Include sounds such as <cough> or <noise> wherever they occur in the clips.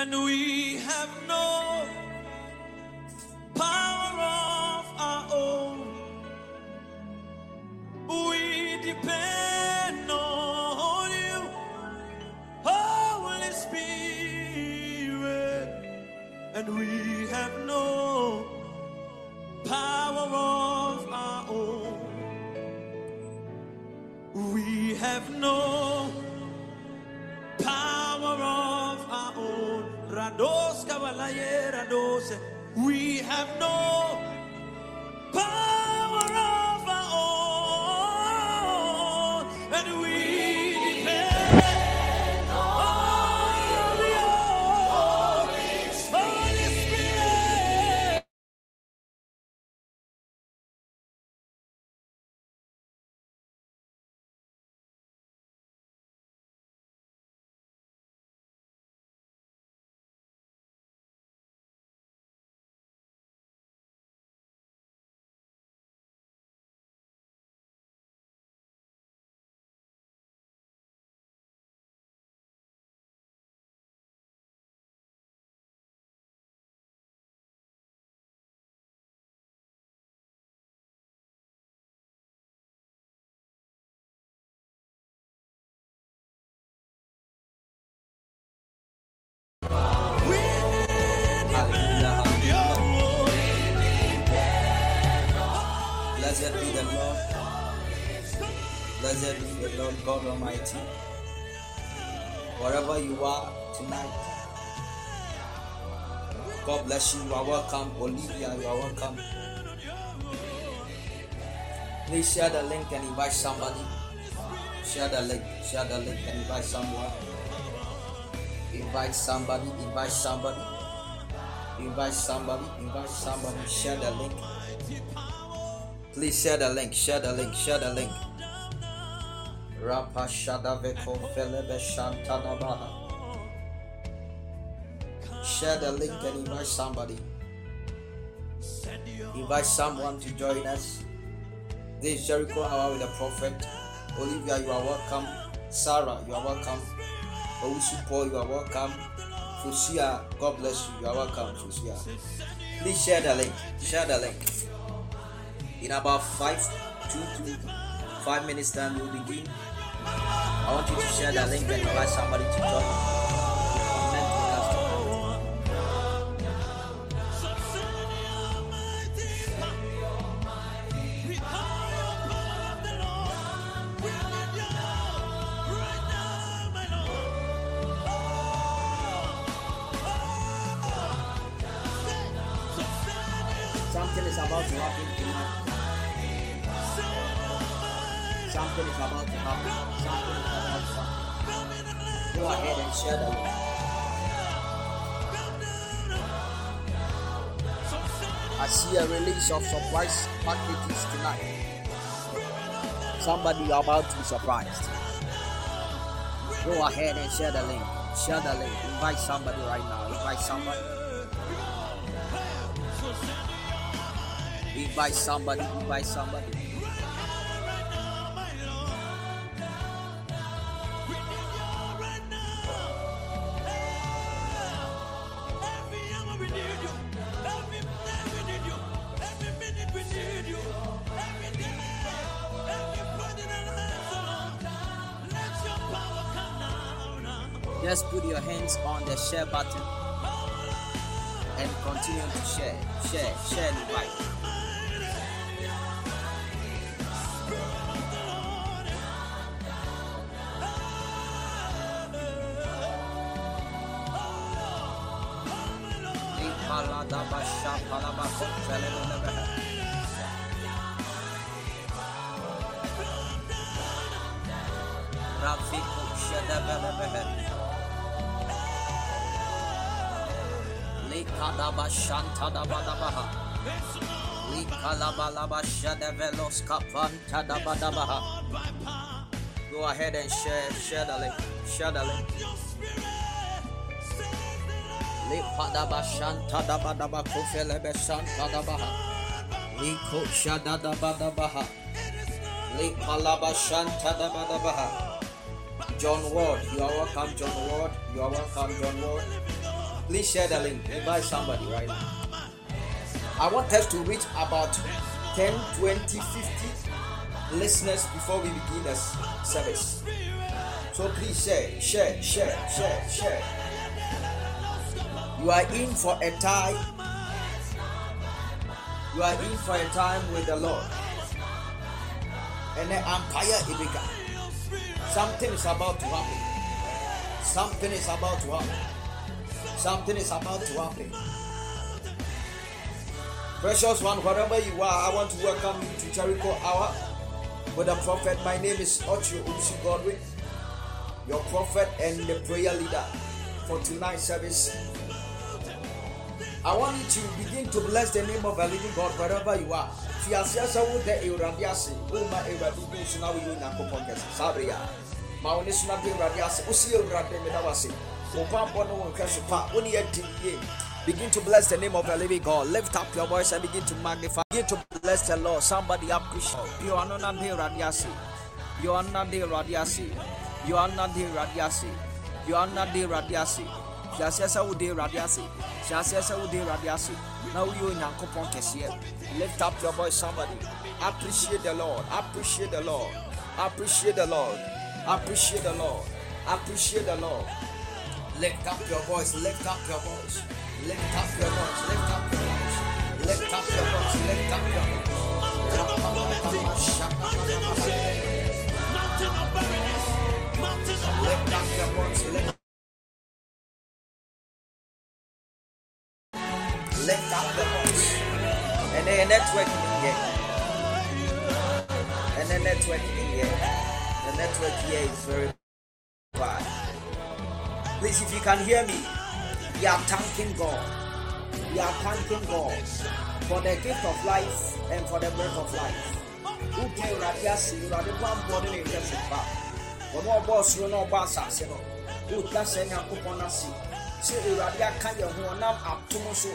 And we have no power of our own. We depend on you, Holy Spirit. And we have no power of our own. We have no Radose. We have no Be the Lord God Almighty. Wherever you are tonight, God bless you. You are welcome. Olivia, you are welcome. Please share the link and invite somebody. Share the link. Share the link and invite someone. Invite somebody. Invite somebody. Invite somebody. Invite somebody. Share the link. Please share the link. Share the link. Share the link. Rapa Shadaveko Felebe Shantanabaha. Share the link and invite somebody. Invite someone to join us. This is Jericho Hour with the Prophet. Olivia, you are welcome. Sarah, you are welcome. Owusu Paul, you are welcome. Fusia, God bless you. You are welcome, Fusia. Please share the link. Share the link. In about five, two to five minutes time, we'll begin. I want you to share the link and invite somebody to join. Of surprise packages tonight. Somebody are about to be surprised. Go ahead and share the link. Share the link. Invite somebody right now. Invite somebody. Invite somebody. Invite somebody. share button and continue to share, share, share the light. Rafiq Shadabalabahat Shedebelebehe. Likadaba Shantadabadabaha. Likalabalaba Shedevelos Kapantadabadabaha. Go ahead and share, share the link, share the link. Shantadabadabaha. John Ward, you are welcome, John Ward. You are welcome, John Ward. Please share the link. Invite somebody right now. I want us to reach about 10, 20, 50 listeners before we begin the service. So please share, share, share, share, share. You are in for a time. You are in for a time with the Lord. And the empire Ibika. Something is about to happen. Something is about to happen. Something is about to happen. Precious one, wherever you are, I want to welcome you to Jericho Hour with the prophet. My name is Ocho Uchi Godwin, your prophet and the prayer leader for tonight's service. I want you to begin to bless the name of the living God wherever you are. Fiase sɛ wo dɛ Awurade ase, woma Awurade bu so na woyɛ Onyankopɔn kɛse. Saa bere yi a, ma wo ne so na de Awurade ase. Wo ase. Begin to bless the name of the living God. Lift up your voice and begin to magnify. Begin to bless the Lord. Somebody appreciate. You are not the radiasi. You are not the radiasi. You are not the radiasi. You are not the radiasi. Wode awurade ase hyɛaseɛ sɛ wode awurade ase na woyɛ onyankopɔn kɛseɛ lift up your voice somebody appreciate the lord appreciate the lord appreciate the lord appreciate the lord appreciate the lord lift up your voice lift up your voice lift up your voice lift up your voice lift up your voice lift up your voice lift up your voice lift lift up the voice. And then network in here. And then network in here. The network here is very bad. Please, if you can hear me, we are thanking God. We are thanking God for the gift of life and for the breath of life. Who can radiasi, radiwan body in the super. When all boss run all boss as you know. Who can send your coupon as sɛ awurade aka yɛ ho ɔnam atom so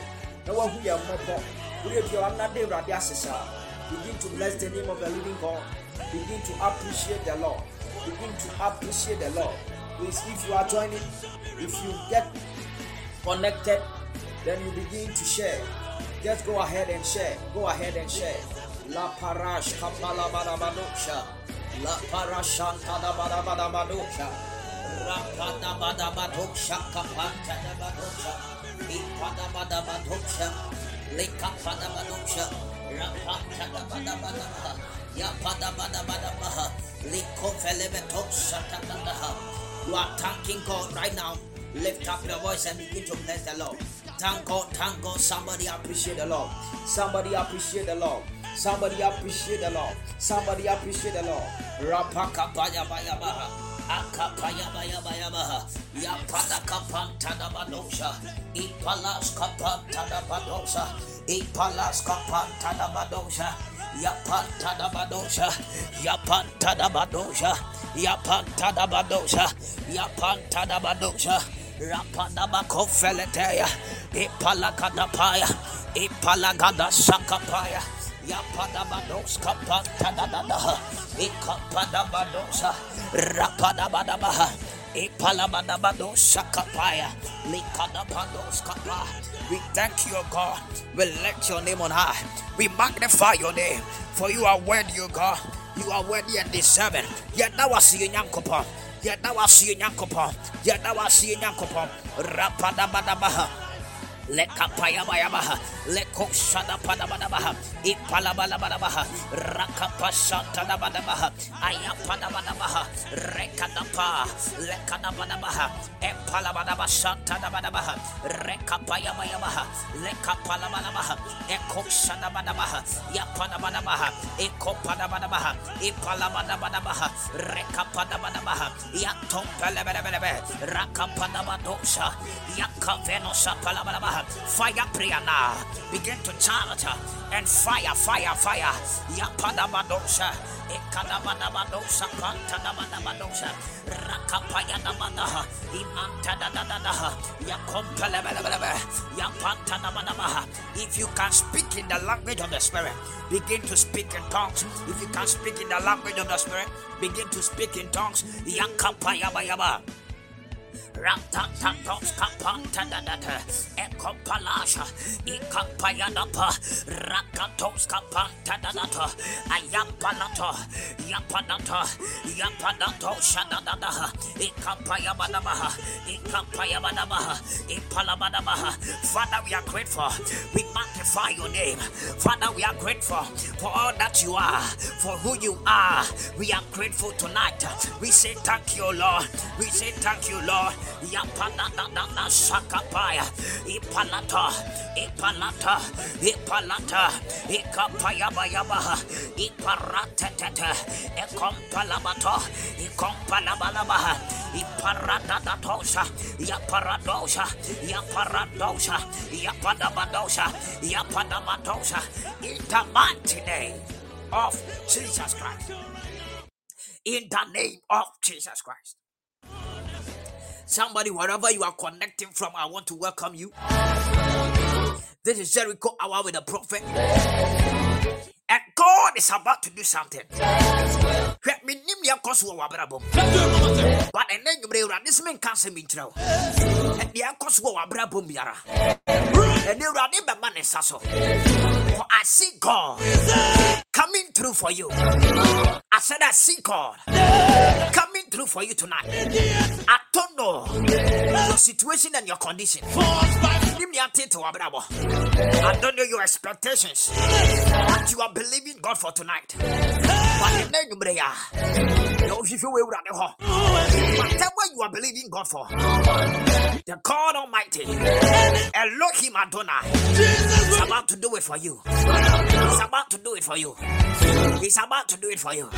na wahu yɛ mmɔbɔ wode bia wanade awurade ase saa begin to bless the name of the living god begin to appreciate the lord begin to appreciate the lord please if you are joining if you get connected then you begin to share. Just go ahead and share. Go ahead and share. La parash kapala badabadosha la parashanta da badabadabadosha rapada badabadosha kapanta da badosha. Ipada badabadosha lika badabadosha rapanta da badabadabaha ya badabadabadabaha liko velebetosha tadadaha you are thanking God right now lift up your voice and begin to bless the Lord thank God thank God somebody appreciate the Lord somebody appreciate the Lord Somebody appreciate the Lord. Somebody appreciate the Lord. Rapaka baya baya baha. Akapaya baya baya baha. Yapada kapanta da badosha. Ipalas kapanta da badosha. Ipalas kapanta da badosha. Yapanta da badosha. Yapanta da badosha. Yapanta da badosha. Yapanta da badosha. Rapada bakofeleteya. Ipalakadapaya. Ipalagada sakapaya. Yapadabados kapantadadaha. Ikapadabadosa. Rapadabadabaha. We thank you, God. We let your name on high. We magnify your name. For you are worthy, God. You are worthy and deserving. Yet now I see you. Yet you, Nyankopon. Yet now I lekapayabayabaha. Lekoshadapadabadabaha ipalabalabadabaha rakapashatadabadabaha ayapadabadabaha rekadapa. Lekadabadabaha. Epalabadabashatadabadabaha rekapayabayabaha. Lekapalabadabaha ekoshadabadabaha yapadabadabaha ekopadabadabaha. Ipalabadabadabaha. Rekapadabadabaha yatompelebelebelebe rakapadabadosha. Yakavenosha palabadabaha Fire prayer now. Begin to chant and fire, fire, fire. Yapadabadosha. Ekadabadabadosha. Pantadabadabadosha. Rakapayadabadaha. Imantadadadaha. Yakompelebelebelebe. Yapantadabadabaha. If you can speak in the language of the Spirit, begin to speak in tongues. If you can speak in the language of the Spirit, begin to speak in tongues. Yakapayabayaba. Ratatatos kapantadadata Ekopalasha Ikapayanapa Rakatos kapantadadata Ayapanata Yapanata Yapanato Shadadadaha Ikapayabadabaha Ikapayabadabaha Ipalabadabaha Father we are grateful. We magnify your name. Father we are grateful for all that you are for who you are. We are grateful tonight. We say thank you Lord. We say thank you Lord Yapanana Sakapaya, Ipalata, Ipalata, Ipalata, Ikapayabayaba, Iparatata, Ekompalabato, Ikompalabalaba, Iparadadosha, Yaparadosha, Yaparadosha, Yapadabadosha, Yapadabadosha, in the mighty name of Jesus Christ. In the name of Jesus Christ. Somebody, wherever you are connecting from, I want to welcome you. This is Jericho Hour with the Prophet. And God is about to do something. But biara. Ɛnɛ Awurade bɛma ne nsa so. For I see God coming through for you. I said I see God coming through for you tonight. I don't know your situation and your condition. Nim nea ate te w'abrabɔ. I don't know your expectations. What you are believing God for tonight. But ɛnɛ nnwumere yi a, deɛ wohwehwɛ wɔ Awurade hɔ. Whatever you are believing God for, the God Almighty, Elohim Adonai, is about to do it for you. He's about to do it for you. He's about to do it for you.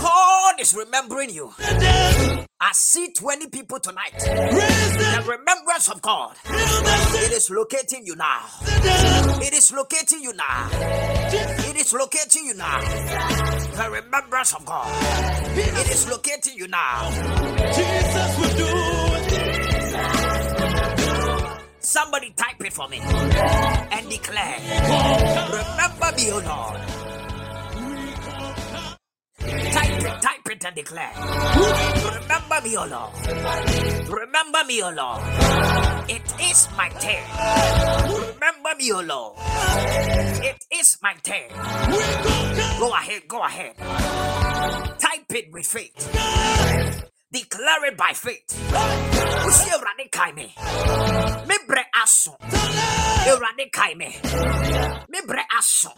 God is remembering you. I see 20 people tonight. The remembrance of God. It is locating you now. It is locating you now. It is locating you now. The remembrance of God. It is locating you now. Jesus will do Somebody type it for me and declare, Remember me, O Lord. Type it, type it and declare, Remember me, O Lord. Remember me, O Lord. It is my turn. Remember me, O Lord. It is my turn. Go ahead, go ahead. Type it with faith. Declare it by faith. Aso. Awurade kae me. Me brɛ aso.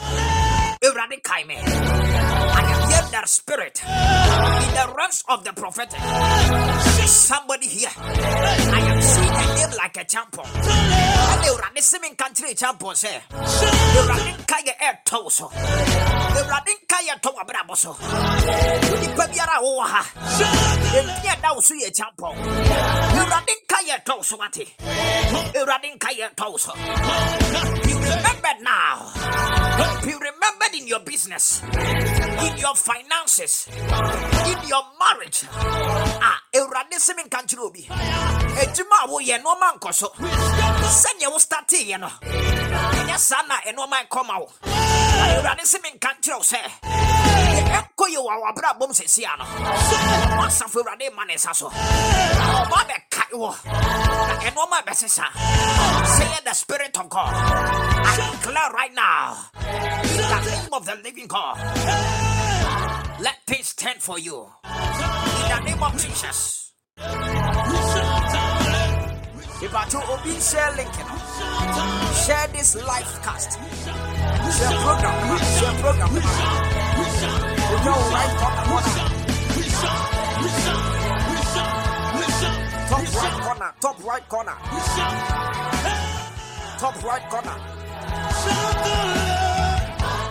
Awurade kae me. I am hearing that spirit in the realms of the prophetic. Somebody here. I am seeing a like a champion. And Awurade se me nka nkyerɛ champion sɛ. Awurade nka yɛ ɛɛtɔw so. Awurade nka yɛ tɔ w'abrabɔ so. Onipa biara a wowɔ ha. Ɛnti ɛda wo so yɛ champion. Awurade nka yɛ tɔw so wate. Awurade nka yɛ tɔw so. Remembered now. Be remembered in your business, in your finances, in your marriage. Ah, Awurade se me nka nkyerɛ obi. Adwuma a woyɛ nneɛma nkɔ so. Sɛdeɛ wo starteeɛ no. Ɛnyɛ saa na nneɛma nkɔ ma wo. Awurade se me nka nkyerɛ wo. Say the spirit of God. I declare right now. In the name of the living God. Let peace stand for you. In the name of Jesus. But to Obi share link, share this live cast, share program, share program. You know, right corner, Top right corner, top right corner, top right corner,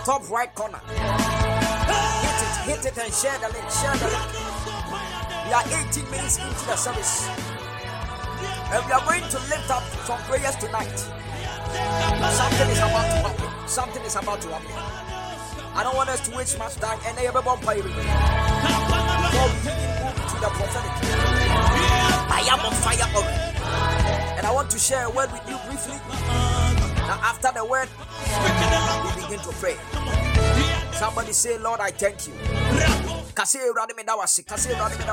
top right corner. Hit it, hit it, and share the link. Share the link. We are 18 minutes into the service. And we are going to lift up some prayers tonight. Something is about to happen. Something is about to happen. I don't want us to waste much time. And with me. We move to the prophetic. I am on fire already. And I want to share a word with you briefly. Now, after the word, we begin to pray. Somebody say, Lord, I thank you. Kase Radime Dawasi, Kase Radime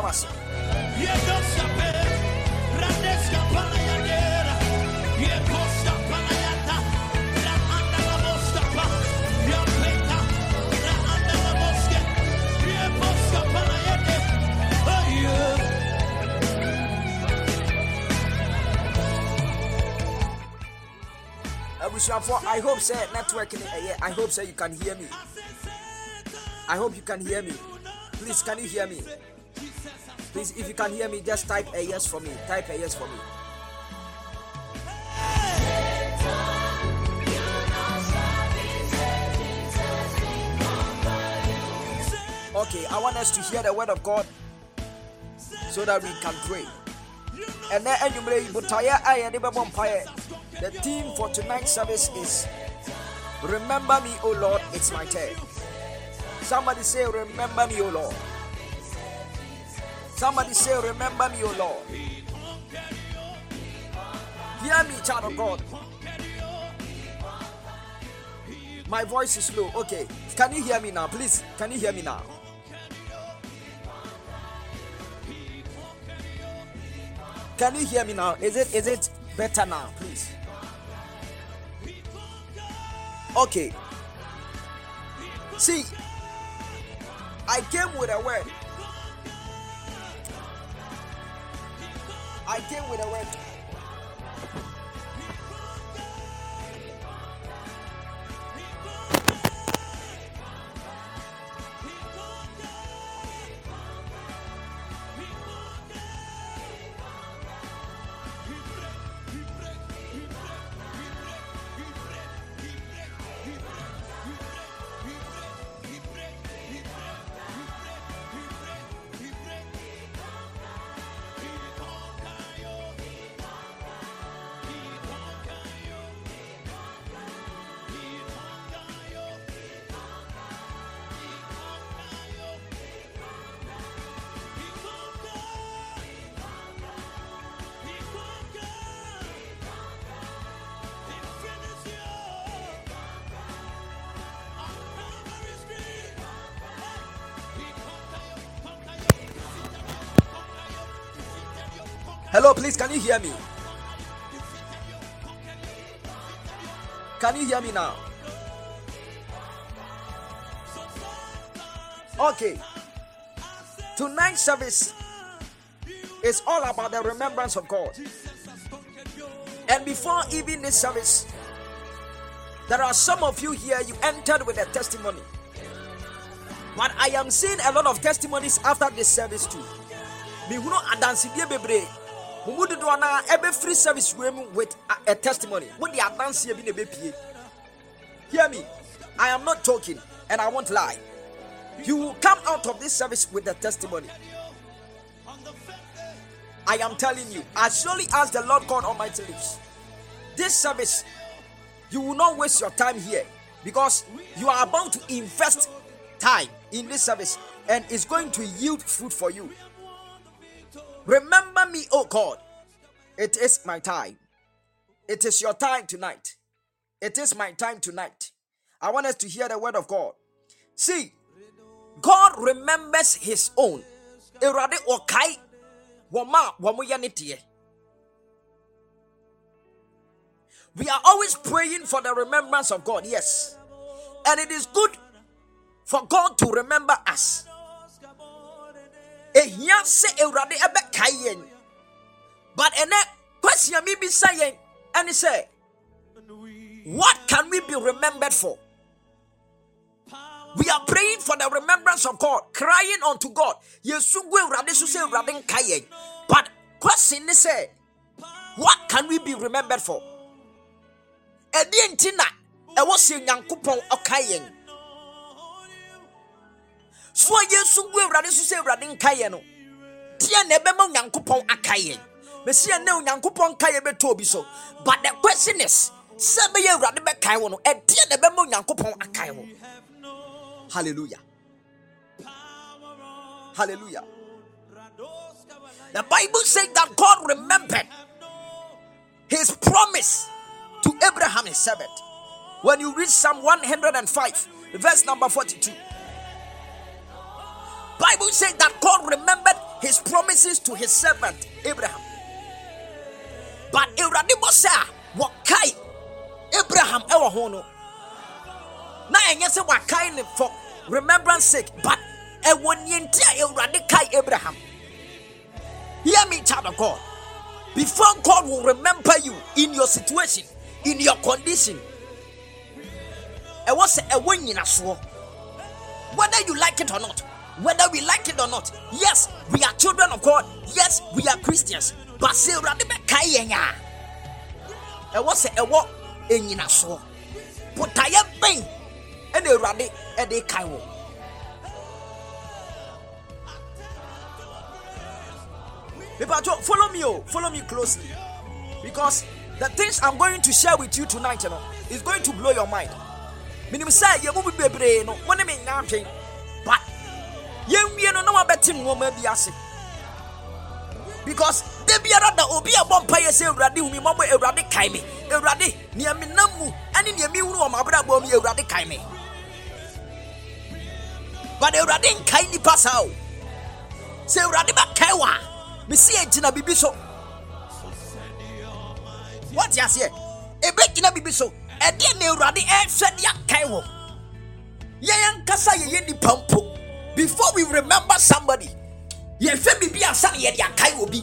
i hope say network ni ɛyɛ i hope say you can hear me. I hope you can hear me. Please can you hear me? Please if you can hear me just type a yes for me. Type a yes for me. Okay i want us to hear the word of god so that we can pray. And then aye de bɛbɔ mpaeɛ the theme for tonight's service is Remember me, O Lord, it's my turn. Somebody say, Remember me, O Lord. Somebody say, Remember me, O Lord. Hear me, child of God. My voice is low. Okay. Can you hear me now? Please, can you hear me now? Can you hear me now? Is it is it better now? Please. Okay. See, I came with a word. I came with a word. Hello, please, can you hear me? Can you hear me now? Okay. Tonight's service is all about the remembrance of God. And before even this service, there are some of you here, you entered with a testimony. But I am seeing a lot of testimonies after this service too. Mo mu dodoɔ no a ɛbɛfiri service wei with a, a testimony. Wode adanseɛ bi na ɛbɛpie hear me. I am not joking and i won't lie. You will come out of this service with a testimony. I am telling you as surely as the lord god almighty lives this service you will not waste your time here because you are about to invest time in this service and it's going to yield fruit for you Remember me, oh God. It is my time. It is your time tonight. It is my time tonight. I want us to hear the word of God. See, God remembers his own. Ne teɛ. We are always praying for the remembrance of God, yes. And it is good for God to remember us. Ehia sɛ awurade ɛbɛkae yɛn but ɛnɛ question me be saying, and he say, What can we be remembered for? We are praying for the remembrance of God, crying unto God. Yesu gwe Awurade so sɛ Awurade nka yɛn. But question ne sɛ, what can we be remembered for? Ɛdeɛ nti na ɛwɔ sɛ Nyankopɔn ɔka yɛn. So a Yesu gwe Awurade so sɛ Awurade nka yɛn no, deɛ na ɛbɛma Nyankopɔn aka yɛn. Mesi ɛnɛ Nyankopɔn ka yɛn bɛtɔ obi so. But the question is, sɛ ɛbɛyɛ Awurade bɛkae wɔ no, ɛdeɛ na ɛbɛma Nyankopɔn akae? Hallelujah. Hallelujah. The Bible says that God remembered his promise to Abraham his servant. When you read Psalm 105, verse number 42. Bible says that God remembered his promises to his servant Abraham. But ah, Abraham was what kai Abraham ever hono. Na ɛnyɛ sɛ wakae ne for remembrance sake but ɛwɔ nneɛnti a awurade abraham. Hear me child of god. Before god will remember you in your situation in your condition ɛwɔ sɛ ɛwɔ nyinasoɔ whether you like it or not whether we like it or not yes we are children of god. Yes we are christians. But sɛ awurade bɛkae yɛn a. Ɛwɔ sɛ ɛwɔ enyinasoɔ botaeɛ bɛn? Ɛna awurade ɛde kae wɔ. Mepacho, follow me, oh, follow me closely. Because the things I'm going to share with you tonight, you know, is going to blow your mind. Minim say you will be bebre no. But yen wie no na wabeti nwoma bi ase. Because de biara da obi abɔ mpa yɛ sɛ awurade hu mi mɔbɔ awurade kae me. Awurade nea menam mu ɛne nea mehunu wɔ mabrabɔ mu awurade kae me but awurade nkae nnipa saa o sɛ awurade bɛkae wɔ a mesi ɛgyina biribi so wate aseɛ ɛbɛgyina biribi so. Ɛdeɛ na eh, awurade eh, ɛhwɛ de akae wɔ yɛn ankasa yɛyɛ nnipa mpo before we remember somebody yɛhwɛ biribi ansa na yɛde akae wɔ bi.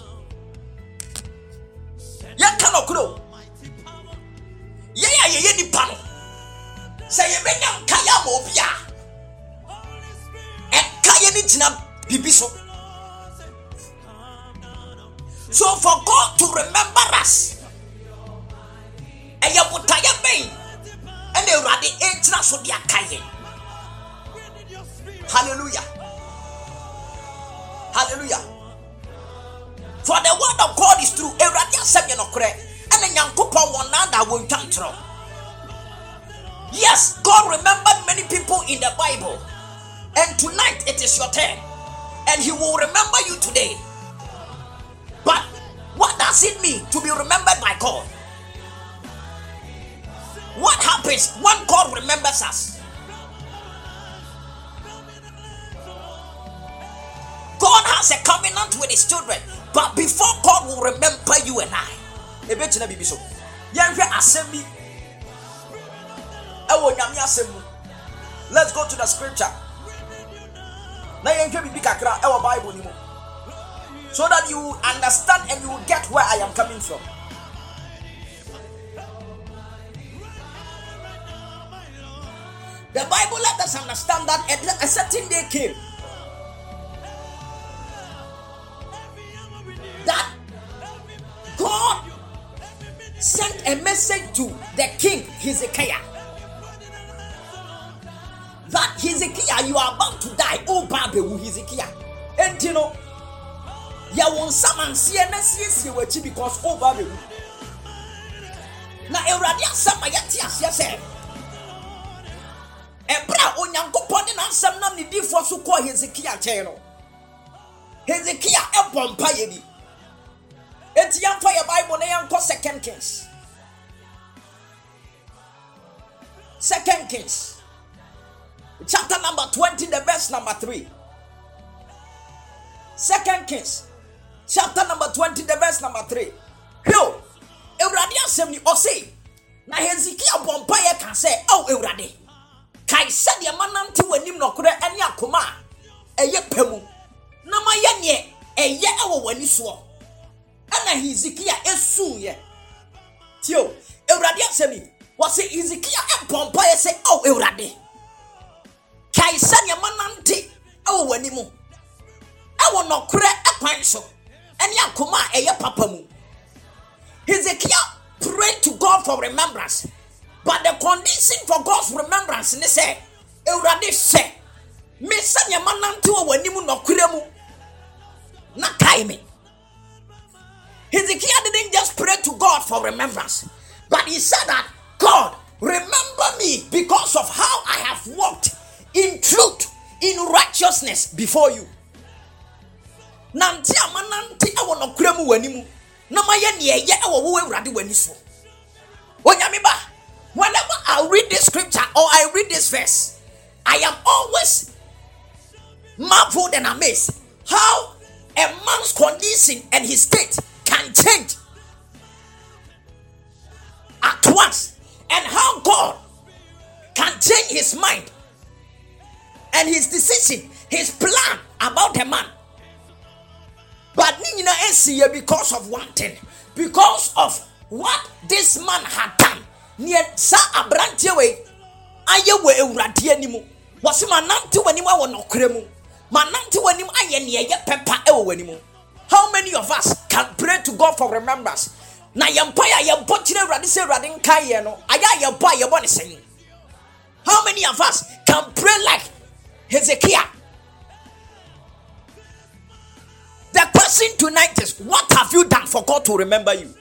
Yɛka no koro. Yɛn a yɛyɛ nnipa no. Sɛ yɛbɛnya nkae ama obi a ɛka yɛ ne gyina biribi so. So for god to remember us ɛyɛ botaeɛ bɛn? Ɛna awurade ɛgyina so de aka yɛn hallelujah. Hallelujah. For the word of god is true. Awurade asɛm yɛ nokorɛ. Ɛna nyankopɔn wɔ nada wɔntwa ntorɔ yes god remembered many people in the bible. And tonight it is your turn. And he will remember you today. But what does it mean to be remembered by god? What happens when god remembers us God has a covenant with his children, but before God will remember you and I, ɛbɛgyina biribi so. Yɛnhwɛ asɛm bi ɛwɔ nyame let's go to the scripture. Na yɛnhwɛ biribi kakra ɛwɔ bible ni mu. So that you will understand and you will get where i am coming from. The bible let us understand that a certain day came that God sent a message to the king Hezekiah that Hezekiah, you are about to die. Oh, Babewu Hezekiah. And you know, ya won saman sie na siesie wachi because oh Babewu. Na Awurade asɛm a yɛte aseɛ sɛ ɛberɛ a onyankopɔn oh, ne n'asɛm nam ne difoɔ so kɔɔ hezekia nkyɛn no hezekia ɛbɔ mpayɛ bi enti yɛmfa yɛ bible na yɛnkɔ second kings. Second kings. Chapter number 20 the verse number 3 second kings. Chapter number 20 the verse number 3 hwɛ awurade asɛm ni ɔse na hezekia bɔ mpayɛ ka sɛ ao awurade kae sɛdeɛ manante w'anim nɔkorɛ ne akoma a ɛyɛ pɛ mu na mayɛ neɛ ɛyɛ ɛwɔ w'ani soɔ ɛna hezekia esuuyɛ tio awurade asɛm yi wɔsi hezekia ɛbɔ mpa yɛ sɛ ɔw awurade kae sɛnea manante ɛwɔ w'anim ɛwɔ nɔkorɛ ɛkwan so ɛne akoma a ɛyɛ papa mu. Hezekia to god for remembrance but the condition for god's remembrance ne sɛ awurade hyɛ me sɛnea manante wɔ w'anim nɔkorɛ mu na kae me hezekiah didn't just pray to god for remembrance but he said that god remember me because of how i have walked in truth in righteousness before you. Nante a manante ɛwɔ nɔkora mu w'anim na mayɛ nea ɛyɛ ɛwɔ wo awurade w'ani so. Onyame ba whenever i read this scripture or i read this verse i am always marveled and amazed how a man's condition and his state can change at once. And how god can change his mind and his decision his plan about a man. But ne nyinaa esi yɛ because of one thing. Because of what this man had done. Neɛ saa aberanteɛ wei ayɛ wɔ awurade anim wɔsi ma nante wɔ anim awɔ nɔkora mu. Ma nante how many of us can pray to god for remembrance? Na yɛn mpa yɛ a yɛn bɔ kyerɛ awurade sɛ awurade nka yɛ no ayɛ a yɛbɔ ne sɛn how many of us can pray like hezekiah? The question tonight is what have you done for god to remember you?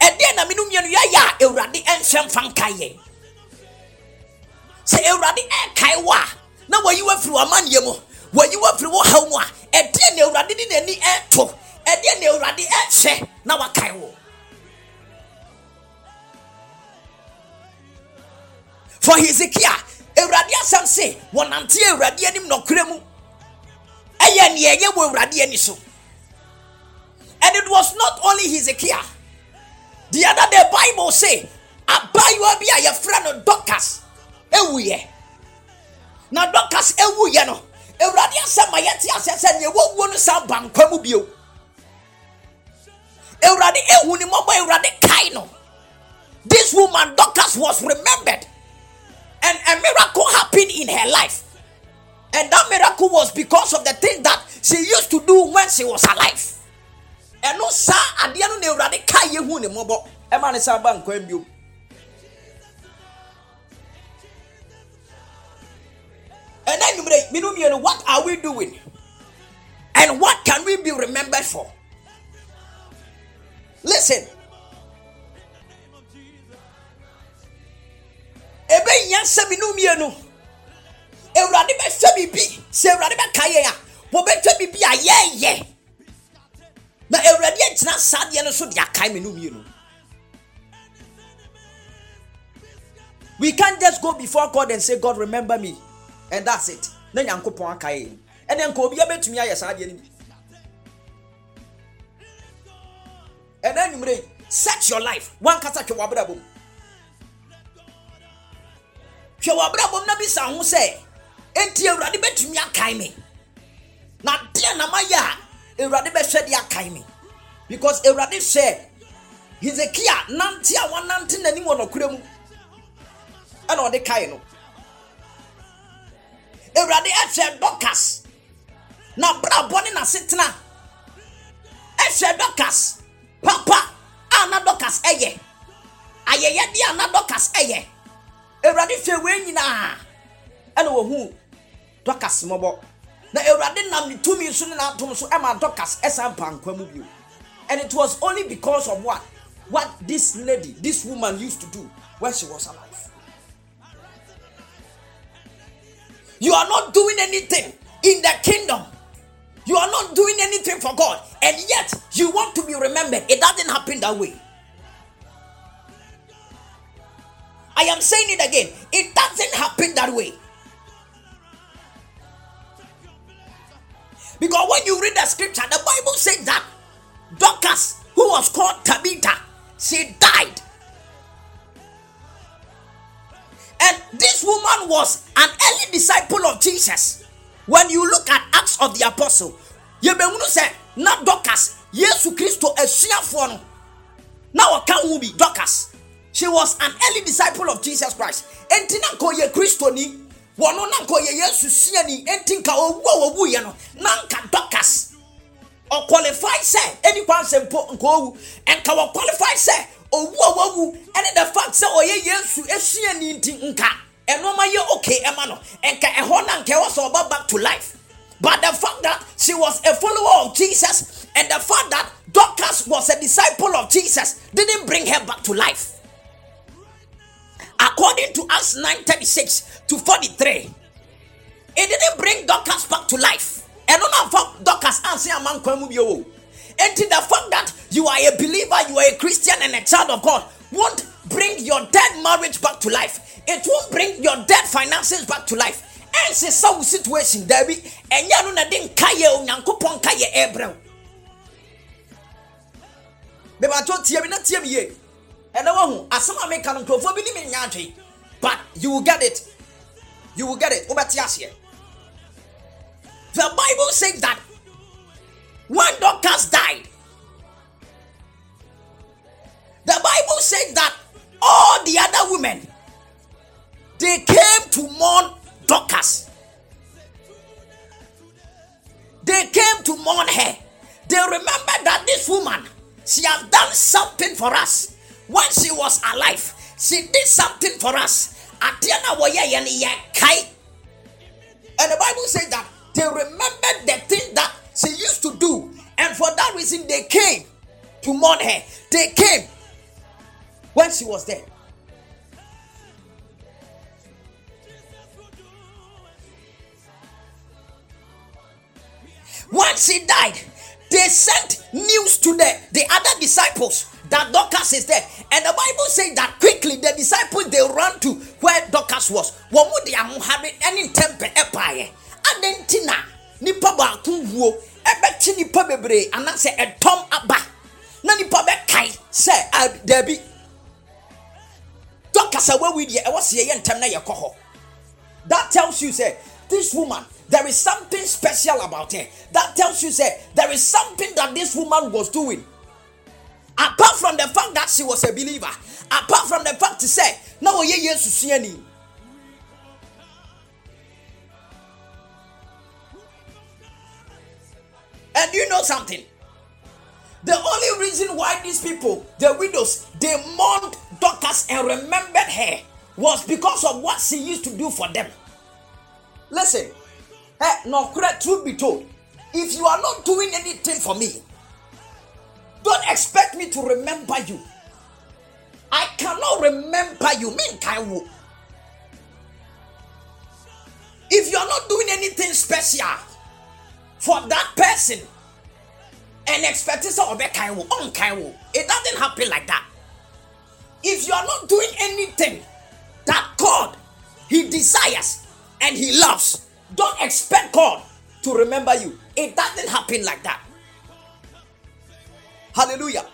Ɛdeɛ na menu mmienu yɛayɛ a awurade ɛnhwɛ mfa nka yɛn. Sɛ awurade ɛkae wɔ a na wayi wafiri mu wayi wafiri wo haw mu a ɛdeɛ na awurade de n'ani ɛto ɛdeɛ na awurade ɛhwɛ na wakae wo for hezekiah awurade asɛm se wɔnante awurade anim nɔkorɛ mu ɛyɛ nea ɛyɛ wɔ awurade ani so. And it was not only hezekiah. The other day bible say abaayewa bi a yɛfrɛ no dorcas ewuyɛ eh, eh. na dorcas ewuyɛ eh, no awurade asɛm ma yɛte asɛ sɛ nea wɔwuo no san ba nkwa mu bio. Awurade ehu ne mmɔbɔ awurade kae no. This woman dorcas was remembered. And a miracle happened in her life. And that miracle was because of the thing that she used to do when she was alive. Ɛno saa adeɛ no na awurade ka yɛ hu ne mmɔbɔ. Ɛma ne saa ba nkwan bio menu mmienu what are we doing? And what can we be remembered for? Listen. Ɛbɛnya sɛ menu mmienu awurade bɛhwɛ biribi sɛ awurade bɛka yɛn a wɔbɛhwɛ biribi a yɛɛyɛ na awurade agyina saa deɛ no so de akae me no mmienu we can't just go before god and say god remember me and that's it. Na nyankopɔn akae yɛn ɛnɛ nka obiara bɛtumi ayɛ saa deɛ no bi. Ɛnɛ anwummerɛ set your life. Wankasa hwɛ w'abrabɔ mu hwɛ w'abrabɔ na bisa ho sɛ enti awurade bɛtumi akae me. Na deɛ na mayɛ a awurade bɛhwɛ de akae me. Because awurade hwɛ hezekia nante a wanante n'anim wɔ nɔkora mu. Ɛna ɔde kae no awurade ɛhwɛ dɔkas na brabɔ ne n'asetena ɛhwɛ dɔkas papa a na dɔkas ɛyɛ. Ayɛyɛde a na dɔkas ɛyɛ. Awurade hwɛ wei nyinaa. Ɛna wɔhu dɔkas mmɔbɔ. Na awurade nam ne tumi so ne n'atom so ɛma dɔkas ɛsan pa nkwa mu bio. And it was only because of what what this lady this woman used to do when she was alive you are not doing anything in the kingdom. You are not doing anything for god. And yet you want to be remembered. It doesn't happen that way. I am saying it again. It doesn't happen that way. Because when you read the scripture, the Bible said that Dorcas, who was called Tabitha, she died. And this woman was an early disciple of Jesus. When you look at Acts of the Apostle, be say not Dorcas yesu kristo asuafoɔ no. Na wɔka ho bi dorcas. She was an early disciple of jesus christ. Enti na nka ɔyɛ kristoni wɔno na nka ɔyɛ yesu suani enti nka owu a wɔwuiɛ no na nka dorcas ɔqualify sɛ ɛni kwan sɛ mpo nka owu nka wɔqualify sɛ owu a wawu ɛne the fact sɛ ɔyɛ oh, yesu esuani eh, nti nka. Ɛnɔɔma yɛ okay ɛma no nka ɛhɔ na nka ɛwɔ sɛ back to life? But the fact that she was a follower of jesus and the fact that dorcas was a disciple of jesus didn't bring her back to life. According to Acts 9:36 to 43. It didn't bring Dorcas back to life. And not for Dorcas answer a man And the fact that you are a believer, you are a Christian and a child of God won't bring your dead marriage back to life. It won't bring your dead finances back to life. And say some situation, Debbie, and yanu na din kaye onyankopon kaye ebrel. Beba to tie mi na tie mi ye ɛna wahu asɛm a meka no nkurɔfoɔ bi me but you will get it. You will get it. Wobɛte aseɛ the bible says that when Dorcas died the bible says that all the other women they came to mourn Dorcas. They came to mourn her. They remember that this woman she has done something for us when she was alive, she did something for us. And the Bible says that they remembered the thing that she used to do, and for that reason they came to mourn her. They came when she was there. When she died, they sent news to the, the other disciples that Dorcas is there. And the Bible says that quickly the disciples they ran to where Dorcas was. Wɔn mu de amuhare ɛne ntɛmpɛ ɛpaeɛ. Adentina nipa baako wuo ɛbɛkyi nipa bebree anaasɛ ɛtɔm aba na nipa bɛkae sɛ ah, dabi. Dorcas a wawu deɛ ɛwɔ sɛ yɛyɛ ntɛm na yɛkɔ hɔ. That tells you say this woman there is something special about her. That tells you say there is something that this woman was doing apart from the fact that she was a believer apart from the fact to say na wɔyɛ yesu suani and you know something the only reason why these people the widows they mourned Dorcas and remembered her was because of what she used to do for them listen hey, no truth be told if you are not doing anything for me don't expect me to remember you. I cannot remember you. Mean Kaiwo. If you are not doing anything special for that person and expecting some Kaiwo on Kaiwo, it doesn't happen like that. If you are not doing anything that God He desires and He loves, don't expect God to remember you. It doesn't happen like that. Hallelujah.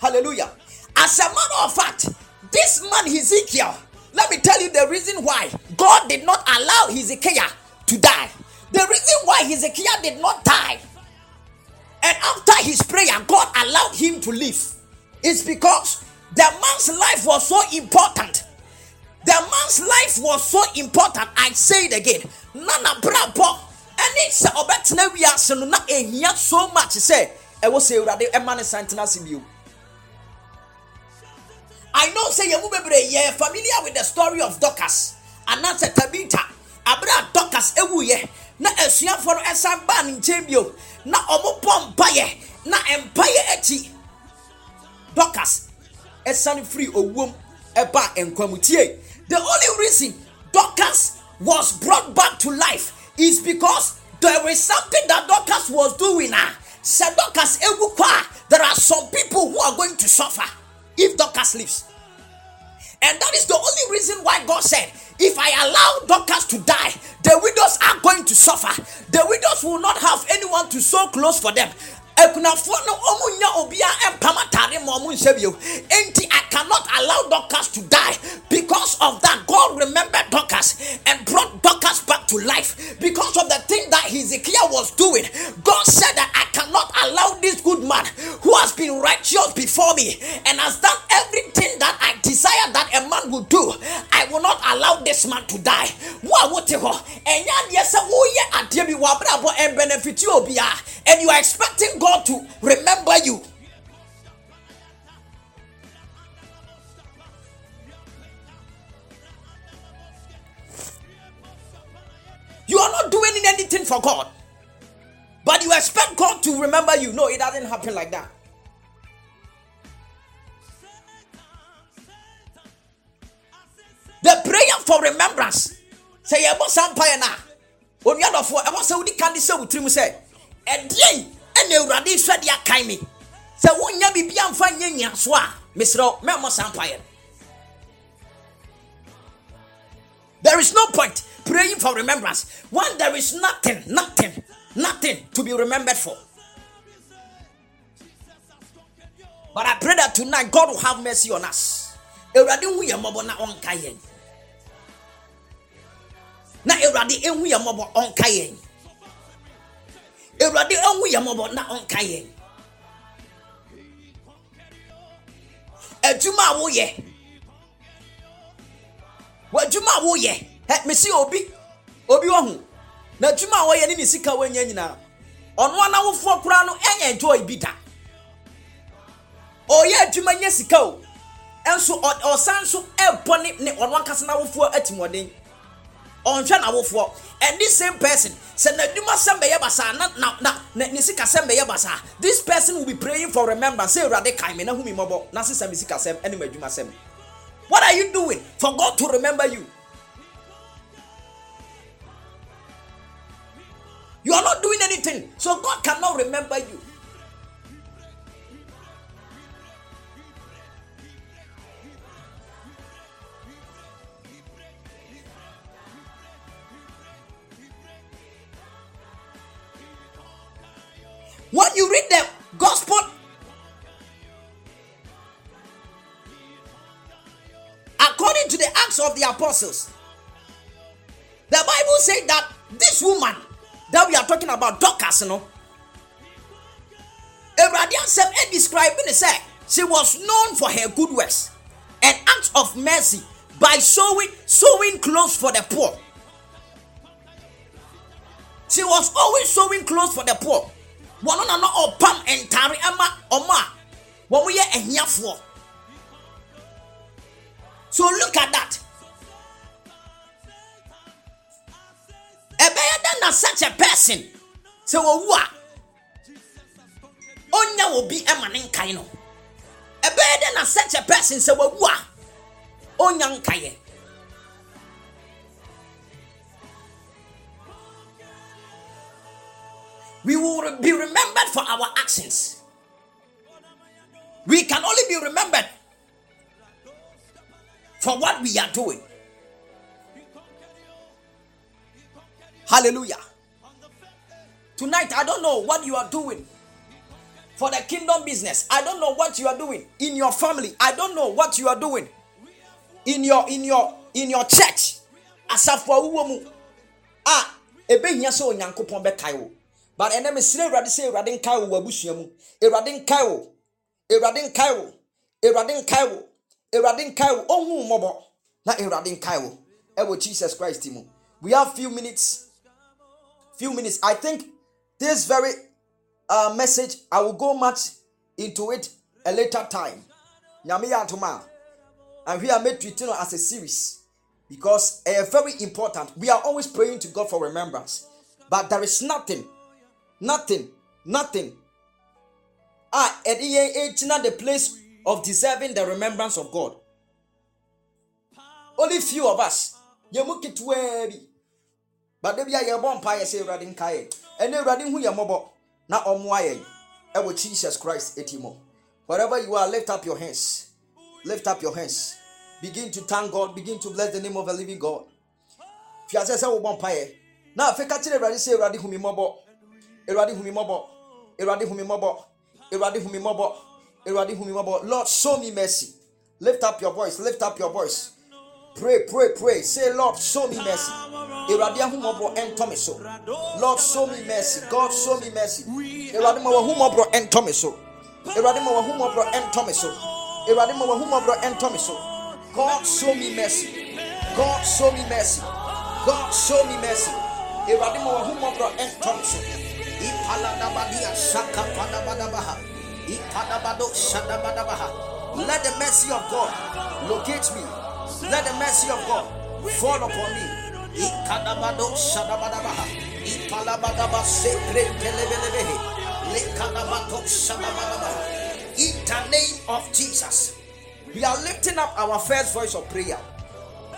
Hallelujah. As a matter of fact, this man Ezekiel, let me tell you the reason why God did not allow Hezekiah to die. The reason why Hezekiah did not die, and after his prayer, God allowed him to live, is because the man's life was so important. The man's life was so important. I say it again. Nana brabo, and it's about na so much say ɛwɔ sɛ awurade ɛma ne san tena ase bio I know say bebree yɛ familiar with the story of Dorcas anaasɛ Tabitha abere a Dorcas ewu yɛ na asuafoɔ no ɛsan baa ne nkyɛn bio. Na wɔn bɔ mpaeɛ. Na mpaeɛ akyi Dorcas ɛsan firi owuom ɛba nkwamutie. The only reason Dorcas was brought back to life is because there is something that Dorcas was doing ah. Sɛ Dorcas ewu kɔ a there are some people who are going to suffer if Dorcas lives and that is the only reason why God said if I allow Dorcas to die the widows are going to suffer. The widows will not have anyone to sew clothes for them. I cannot allow Dorcas to die because of that. God remembered Dorcas and brought Dorcas back to life because of the thing that Hezekiah was doing. God said that I cannot allow this good man who has been righteous before me and has done allow this man to die. What would you and yes, and benefit you ah. and you are expecting God to remember you. You are not doing anything for God. But you expect God to remember you. No, it doesn't happen like that. The prayer for remembrance. Say, yeah, but some pay na. On the other for, I want to can say with him say, and then, and you ready said ya kaimi. Say, one ya be bian fan yen swa, Mr. Memo Sampire. There is no point praying for remembrance when there is nothing, nothing Nothing to be remembered for. But I pray that tonight God will have mercy on us. Awurade. Na Awurade ehu yɛ mmɔbɔ ɔnka yɛn. Awurade ehu yɛ mmɔbɔ na ɔnka yɛn. Adwuma a woyɛ. W'adwuma a woyɛ. Ɛ mesi obi obi wɔ ho na adwuma a wɔyɛ ne ne sika wɔanya nyinaa ɔno anawofoɔ koraa no ɛnyɛ enjoy bi da ɔyɛ adwuma nya sika o ɛnso ɔsan nso ɛbɔ ne ne ɔno ankasa n'awofoɔ atimɔden ɔnhwɛ n'awofoɔ and this same person sɛ n'adwuma sɛm bɛyɛ basaa na na na ne sika sɛm bɛyɛ basaa this person will be praying for remembrance say awurade kan mi na hu mi mɔbɔ na sisan mi sika sɛm ɛne mu adwuma sɛm what are you doing for God to remember you. You are not doing anything. So God cannot remember you. When you read the gospel, according to the Acts of the Apostles, the Bible said that this woman that we are talking about Dorcas, you know. Awurade asɛm e describe ne sɛ she was known for her good works and acts of mercy by sewing sewing clothes for the poor. She was always sewing clothes for the poor. Wɔn na no ɔpam ntare ama ɔmo a wɔn yɛ ahiafoɔ. So look at that. ɛbɛyɛ dɛ na such a person sɛ wɔwu a ɔnya obi ma ne nkae no ɛbɛyɛ dɛ na such a person sɛ wɔwu a ɔnya nkaeɛ we will be remembered for our actions we can only be remembered for what we are doing Hallelujah. Tonight, I don't know what you are doing for the kingdom business. I don't know what you are doing in your family. I don't know what you are doing in your in your in your church. Asafo awuo Ah, ebe hia onyankopɔn bɛkae wo. But ɛnɛ mesrɛ Awurade sɛ Awurade nkae wo w'abusua mu. Awurade nkae wo. Awurade nkae wo. Awurade nkae wo. Awurade nkae wo. Ɔnhu mmɔbɔ na Awurade nkae wo. Ɛwɔ Jesus Christ mu. We have few minutes few minutes. I think this very uh, message, I will go much into it a later time. Nyamiya Antoma. And we are made to it as a series because uh, very important. We are always praying to God for remembrance, but there is nothing, nothing, nothing. Ah, at the place of deserving the remembrance of God. Only few of us. but da bi a yɛbɔ mpa yɛ sɛ awurade nka yɛn ɛne awurade hu yɛ mmɔbɔ na yɛn ɛwɔ jesus christ eti mu wherever you are lift up your hands. Lift up your hands. Begin to thank god. Begin to bless the name of the living god. Fi ase sɛ wɔbɔ mpa yɛ na afei ka kyerɛ awurade sɛ awurade hu mi mmɔbɔ awurade hu mi mmɔbɔ awurade hu mi mmɔbɔ awurade hu mi mmɔbɔ awurade hu mi mmɔbɔ lord show me mercy. Lift up your voice. Lift up your voice. Pray pray pray. Say lord show me mercy. Ahomɔborɔ ɛntɔ me. Lord show me mercy. God show me mercy. Awurade ma w'ahomɔborɔ ɛntɔ me so. awurade ma w'ahomɔborɔ ɛntɔ me so. Awurade ma w'ahomɔborɔ ɛntɔ me so. God show me mercy. God show me mercy. God show me mercy. Awurade ma w'ahomɔborɔ ɛntɔ let the mercy of god locate me. Let the mercy of god fall upon me. Ikadabado shadabadabaha. Ipalabadaba sekre kelebelebehe lekadabato shadabadabaha. In the name of jesus we are lifting up our first voice of prayer.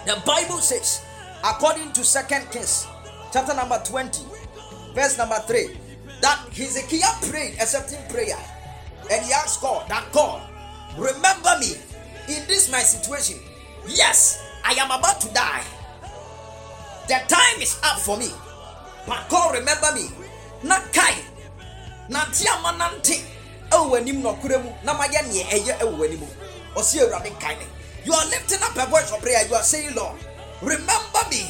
The bible says according to second kings chapter number 20 verse number 3 that hezekiah prayed a certain prayer. And he asked god that god remember me in this my situation. Yes i am about to die. The time is up for me. But god remember me. Na kai nante ama nante ɛwɔ w'anim nɔkorɛ mu. Na mayɛ neɛ ɛyɛ ɛwɔ w'anim ɔsi awurade kae me you are lifting up a voice of prayer. You are saying lord remember me.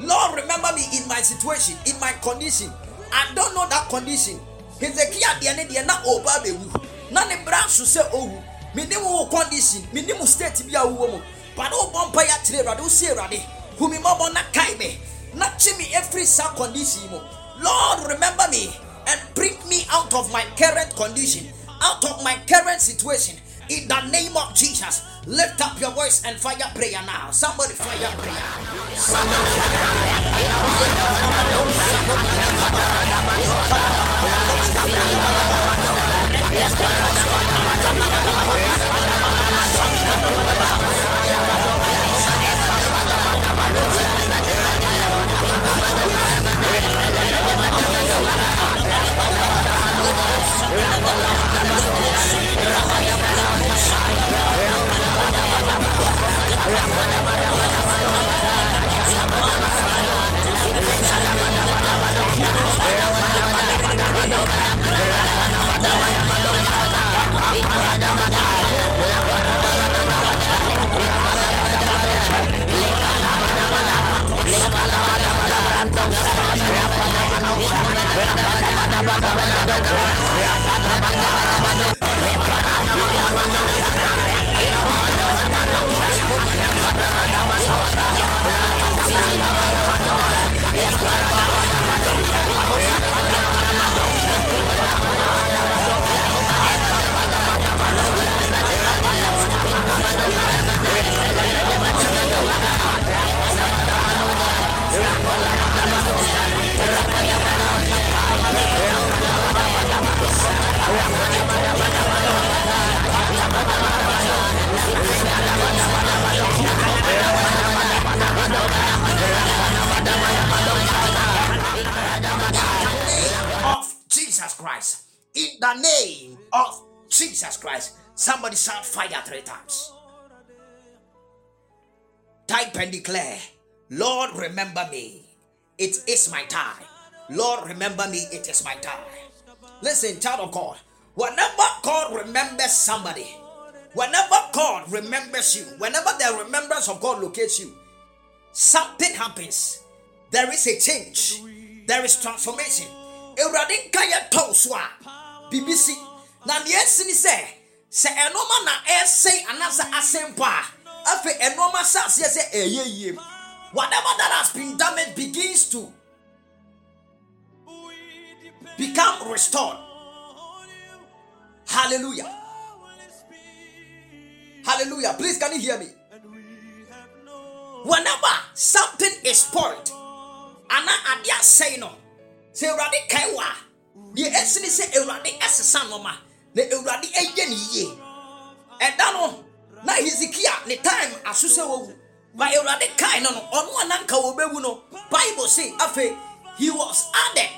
Lord remember me in my situation in my condition i don't know that condition. Hezekiah deɛ ne deɛ na ɔba abɛwu na ne bra so sɛ ɔwu oh, menim wo condition. Menim state bi a wowɔ oh, mu but wobɔ mpa yɛ akyerɛ awurade wosi awurade hu me mmɔbɔ na kae me? Na kye me ɛfiri saa condition mu lord remember me and bring me out of my current condition out of my current situation. In the name of jesus lift up your voice and fire prayer now. Somebody fire prayer Yeah. Yeah. Of Jesus Christ. In the name of Jesus Christ. Somebody shout fire three times. Type and declare, Lord, remember me. It is my time. Lord, remember me. It is my time. Listen, child of God. Whenever God remembers somebody, whenever God remembers you, whenever the remembrance of God locates you, something happens. There is a change. There is transformation. Awurade nka yɛ tɔw so a biribi si na deɛ esi ni sɛ sɛ ɛnɔɔma na ɛsɛn anaasɛ asɛn mpo a afei ɛnɔɔma sɛ aseɛ sɛ ɛyɛ yie whatever that has been damaged begins to become restored hallelujah hallelujah. Please can you hear me? Whenever something is spoiled ana ade asɛe no. Sɛ awurade kae wɔ a deɛ ɛsi ne sɛ awurade ɛsesa nneɛma na awurade ɛyɛ ne yie. Ɛda no na hezekia ne time aso sɛ wawu. Ba awurade kae no no ɔno a wɔbɛwu no bible say afei he was added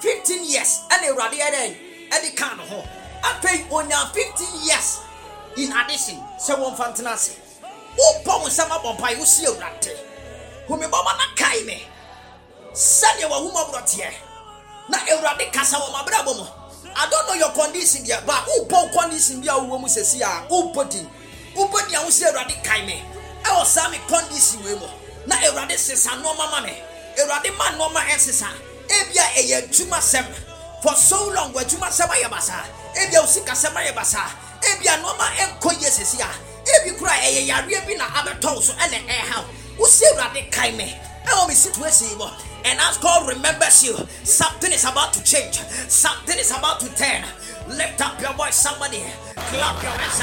15 years ɛna awurade ɛdɛn ɛde ka no ho. Afei onya 15 years in addition sɛ wɔmfa ntena ase. Wopɔ wo nsɛm abɔ mpae wosi awurade. Homebɔma na kae me. Sɛdeɛ wahomɔborɔ teɛ na awurade kasa wɔ mabrabɔ mu. I don't know your condition deɛ ba wopɔ wo condition bi a wowɔ mu sɛsi a wopɔ din wopɔ din a wo sɛ awurade kae me. Ɛwɔ saa me condition wei mu. Na awurade sesa nneɔma ma me. Awurade ma nneɔma ɛsesa ebia ɛyɛ adwuma sɛm for so long w'adwuma sɛm ayɛ basaa ebia osika sɛm ayɛ basaa ebia nneɛma nkɔ yie sisi a ebi kura ɛyɛ yareɛ bi na abɛtɔ wo so ɛna ɛha wosi awurade kan me ɛwɔ me situation yi mu and as God remembers you something is about to change something is about to turn lift up your voice somebody clap your hands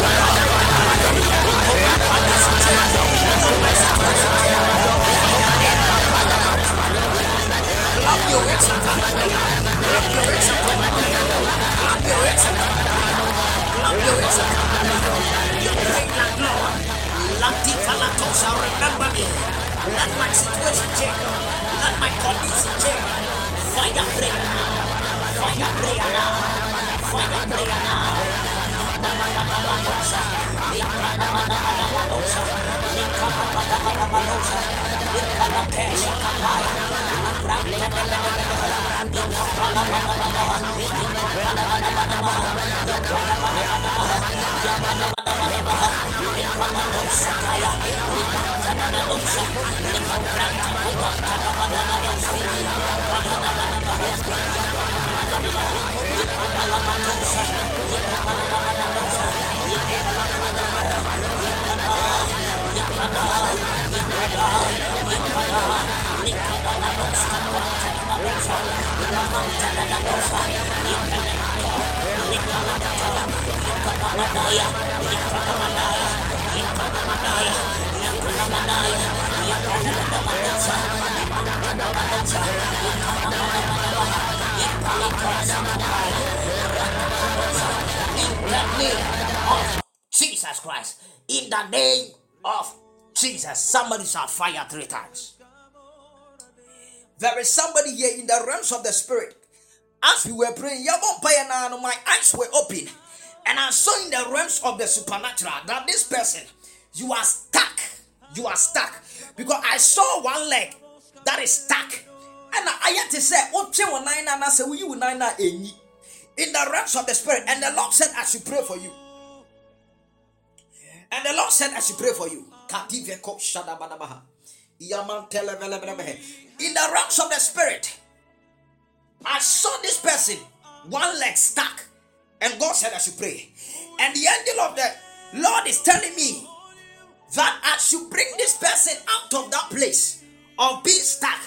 clap remember me let my situation change let my condition change fire prayer now fire prayer now fire prayer now in the Jesus Christ. In the name of Jesus. Somebody shall fire three times. There is somebody here in the realms of the spirit. As we were praying, my eyes were open. And I saw in the realms of the supernatural that this person, you are stuck. You are stuck. Because I saw one leg that is stuck. And I had to say, oh, you nine eh, in the realms of the spirit. And the Lord said, I should pray for you. And the Lord said, I should pray for you. In the realms of the spirit, I saw this person, one leg stuck. And God said, I should pray. And the angel of the Lord is telling me that I should bring this person out of that place of being stuck.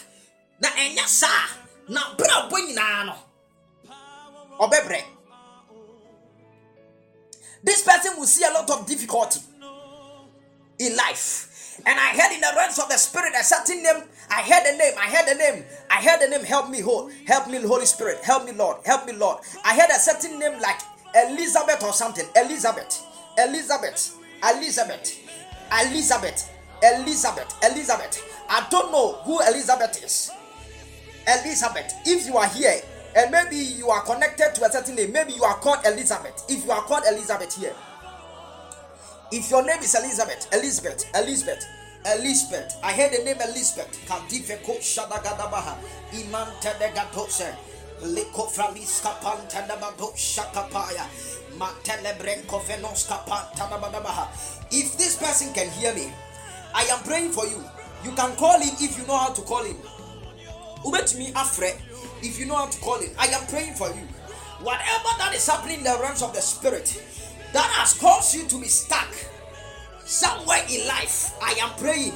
This person will see a lot of difficulty in life. And I heard in the realms of the spirit a certain name. I heard the name. I heard the name. I heard the name. Help me, hold. Help me, Holy Spirit. Help me, Lord. Help me, Lord. I heard a certain name like Elizabeth or something. Elizabeth. Elizabeth. Elizabeth. Elizabeth. Elizabeth. Elizabeth. I don't know who Elizabeth is. Elizabeth. If you are here and maybe you are connected to a certain name, maybe you are called Elizabeth. If you are called Elizabeth here, if your name is Elizabeth, Elizabeth, Elizabeth, Elizabeth, I heard the name Elizabeth. Iman pantadabato shakapaya. If this person can hear me, I am praying for you. You can call him if you know how to call him. Ubetumi afre, if you know how to call him. I am praying for you. Whatever that is happening in the realms of the spirit that has caused you to be stuck somewhere in life, I am praying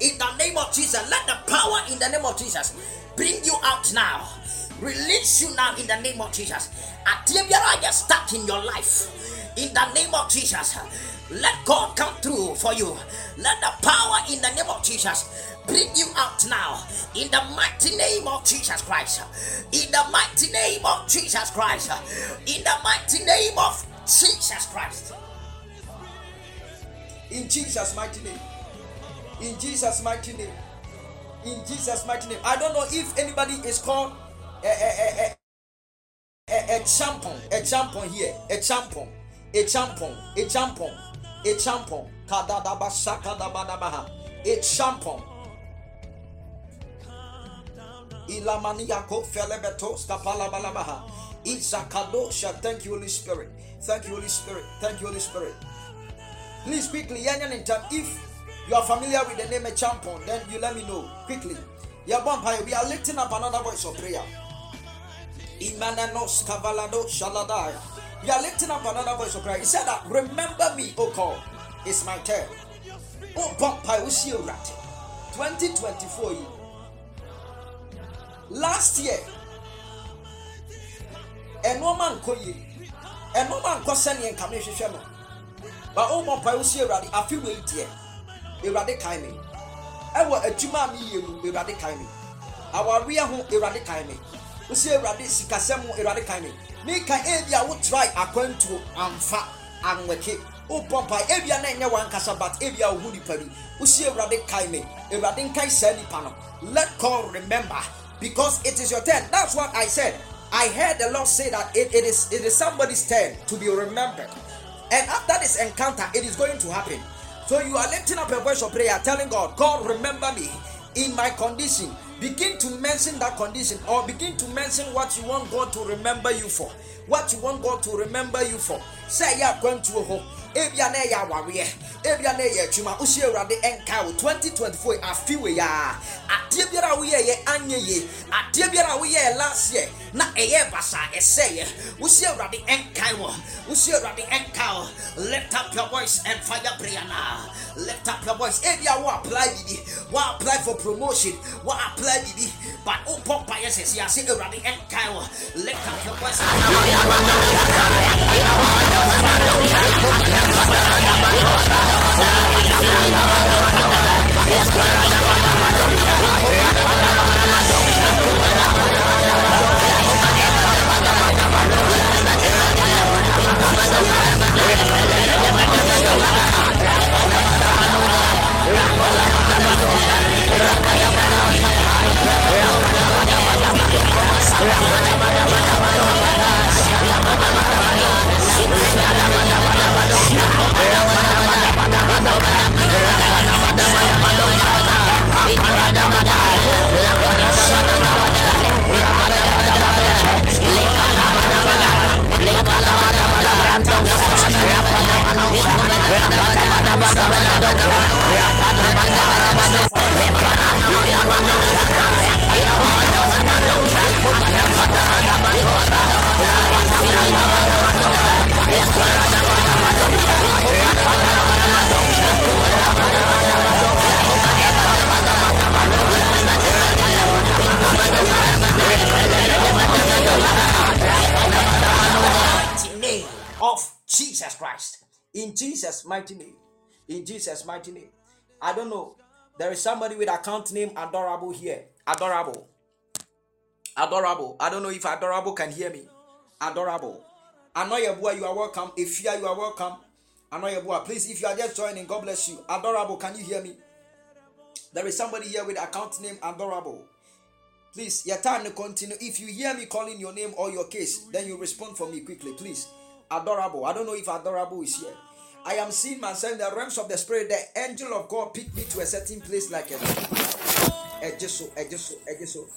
in the name of Jesus. Let the power in the name of Jesus bring you out now. Release you now in the name of Jesus. Atibiara get stuck in your life. In the name of Jesus. Let God come through for you. Let the power in the name of Jesus bring you out now. In the mighty name of Jesus Christ. In the mighty name of Jesus Christ. In the mighty name of Jesus Christ. In Jesus' mighty name. In Jesus' mighty name. In Jesus' mighty name. I don't know if anybody is called a, a, a, a, a champion. A champion here. A champion. A champion. A champion. A champion. A champion. Ilamaniako felebetos kapalabalamaha. Isakadosha. Thank you, Holy Spirit. Thank you, Holy Spirit. Thank you, Holy Spirit. Please quickly. If you are familiar with the name of Champon, then you let me know quickly. Yeah, Vampire, we are lifting up another voice of prayer. Imananos Cavalado Shaladai. We are lifting up another voice of prayer. He said that remember me, oh God. It's my turn. Oh Vampire, we see you right. 2024 year. Last year, ɛnɔɔma nkɔ yie ɛnɔɔma nkɔ sɛneɛ nka me hwehwɛ no ba wobɔ mpae wo si awurade afe wei deɛ awurade kae me ɛwɔ adwuma a meyɛ mu awurade kae me awareɛ ho awurade kae me wo si awurade sikasɛm ho awurade kae me meka ebi a wotrae akwantuo amfa anwɛke. Wopɔ mpae ebia na ɛnyɛ wankasa but ebia wo ho nipa bi. Wo si awurade kae me awurade nkae saa nipa no. Let God remember because it is your turn. That's what I said I heard the Lord say that it, it is it is somebody's turn to be remembered. And after this encounter, it is going to happen. So you are lifting up a voice of prayer, telling God, God, remember me in my condition. Begin to mention that condition or begin to mention what you want God to remember you for. What you want God to remember you for. Say, yeah, going to a home. ebia na ɛyɛ awareɛ ebia na ɛyɛ adwuma wosi awurade ɛnka wo 2024 afi wei a adeɛ biara a woyɛ yɛ anyɛ yie adeɛ biara a woyɛ yɛ last year. Na ɛyɛ basa ɛsɛ yɛ wosi awurade ɛnka wɔ wosi awurade ɛnka wɔ lift up your voice and fire prayer now. Lift up your voice. Ebia wo apply bibi wo apply for promotion wo apply bibi but wo pɔ mpa yɛ ase awurade ɛnka wɔ lift up your voice mighty name of Jesus Christ. In Jesus' mighty name. In Jesus' mighty name. I don't know. There is somebody with account name Adorable here. Adorable. Adorable. I don't know if Adorable can hear me. Adorable. i Anoyabua, you are welcome. Ifia, you are you are welcome. Anoyabua, please, if you are just joining, God bless you. Adorable, can you hear me? There is somebody here with account name Adorable. Please, your time to continue. If you hear me calling your name or your case, then you respond for me quickly, please. Adorable. I don't know if adorable is here. I am seeing myself in the realms of the spirit. The angel of God picked me to a certain place like a eh, Ejiso, Ejiso, eh, Ejiso.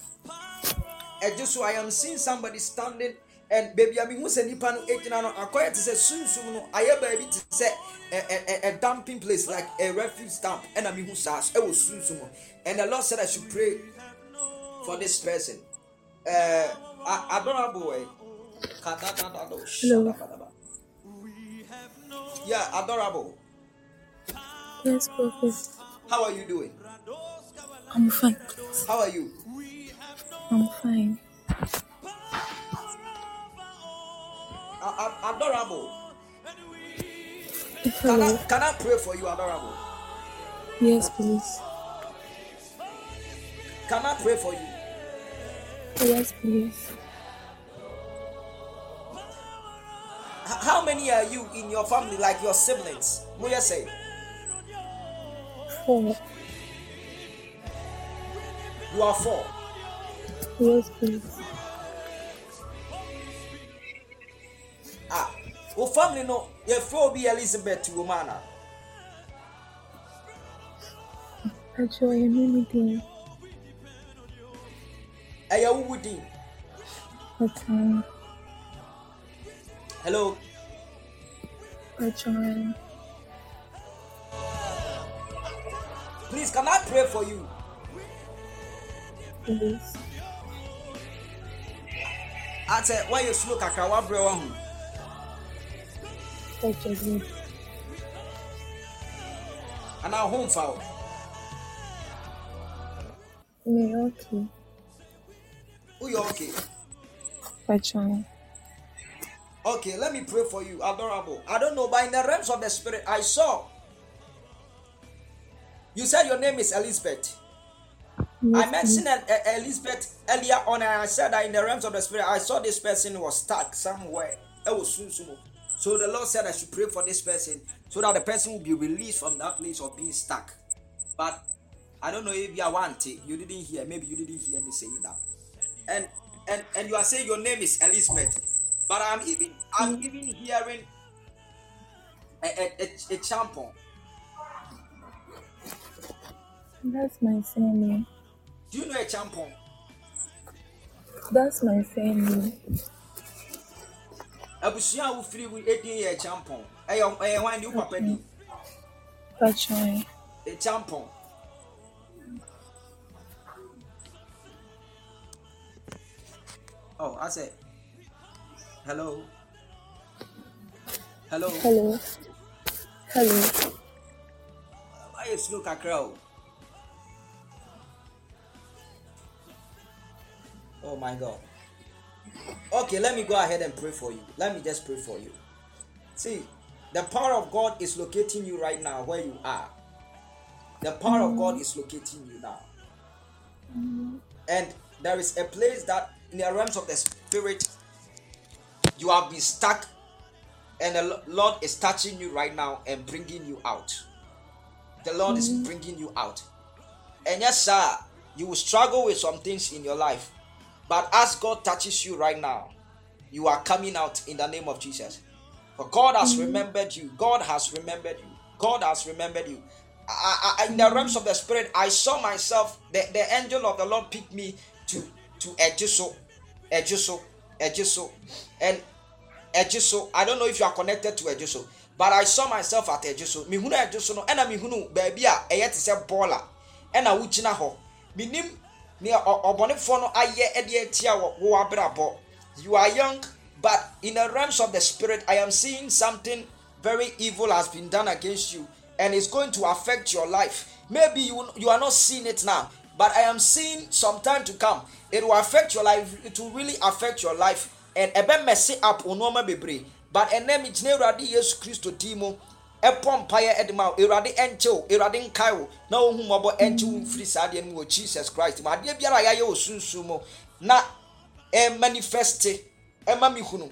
Eh, Ejiso, I just so so I am seeing somebody standing and baby, I mean, who's a nipa no akoya to say soon soon no aye baby to say a, a, a, a dumping place like a refuge dump and I mean who says it was soon soon and the Lord said I should pray for this person. Uh, adorable way. Hello. Yeah, adorable. Yes, Prophet. How are you doing? I'm fine. How are you? I'm fine. A- adorable. Can I, can I pray for you, adorable? Yes, please. Can I pray for you? Yes, please. How many are you in your family, like your siblings? You say? Four. You are four. Yes, please. Ah, your family no. Your four be Elizabeth Womana. Actually, I'm. Hey, who would you? But um, Hello. actually, Please, can I pray for you? Please. I said, eh, why you slow kakra wa brɛ wa ho? Actually, And our home foul. me okay. Oh, you okay? Pachai. Okay, let me pray for you, adorable. I don't know, but in the realms of the spirit, I saw. You said your name is Elizabeth. I mentioned Elizabeth earlier on, and I said that in the realms of the spirit, I saw this person was stuck somewhere. It was soon, soon. So the Lord said I should pray for this person so that the person will be released from that place of being stuck. But I don't know if you want it. You didn't hear. Maybe you didn't hear me saying that. And and and you are saying your name is Elizabeth, but I'm even I'm mm. even hearing a a, a, a champon. That's my family. Do you know a champon? That's my surname. abusua a wofiri mu edin yɛ champon ɛyɛ ɛyɛ hwan ne wo papa din Pachai. a champon oh i said hello? Hello? Hello. Hello. wayɛ slow kakra o oh my god. Okay let me go ahead and pray for you. Let me just pray for you. See the power of god is locating you right now where you are. The power of god mm. is locating you now. And there is a place that in the realms of the spirit you have been stuck and the lord is touching you right now and bringing you out. The lord is mm-hmm. bringing you out. And yes sir you will struggle with some things in your life. But as god touches you right now you are coming out in the name of jesus. For god has mm-hmm. remembered you. God has remembered you. God has remembered you. I, I, in the mm-hmm. realms of the spirit i saw myself the, the angel of the lord picked me to to ejiso ejiso ejiso and ejiso i don't know if you are connected to ejiso but i saw myself at ejiso mihunu ejiso no ɛna mihunu baabi a ɛyɛ te sɛ bɔɔla. Ɛna wogyina hɔ. Minim nea ɔ- ɔbɔnefoɔ no ayɛ ɛde atia wɔ abrabɔ you are young but in the realms of the spirit i am seeing something very evil has been done against you and it's going to affect your life. Maybe you you are not seeing it now but i am seeing some time to come. It will affect your life. It will really affect your life. And ɛbɛ mɛse up onoma bebree but mi gyina awurade yesu kristo din mu. Ɛpɔ mpaeɛ ɛde ma awurade ɛnkyɛ wo awurade nkae na ohun mɔbɔ ɛnkyɛ wo mfiri saa adeɛ no mu wɔ jesus christ mu. Adeɛ biara a yɛayɛ wɔ na ɛmanifeste ɛma mi hunu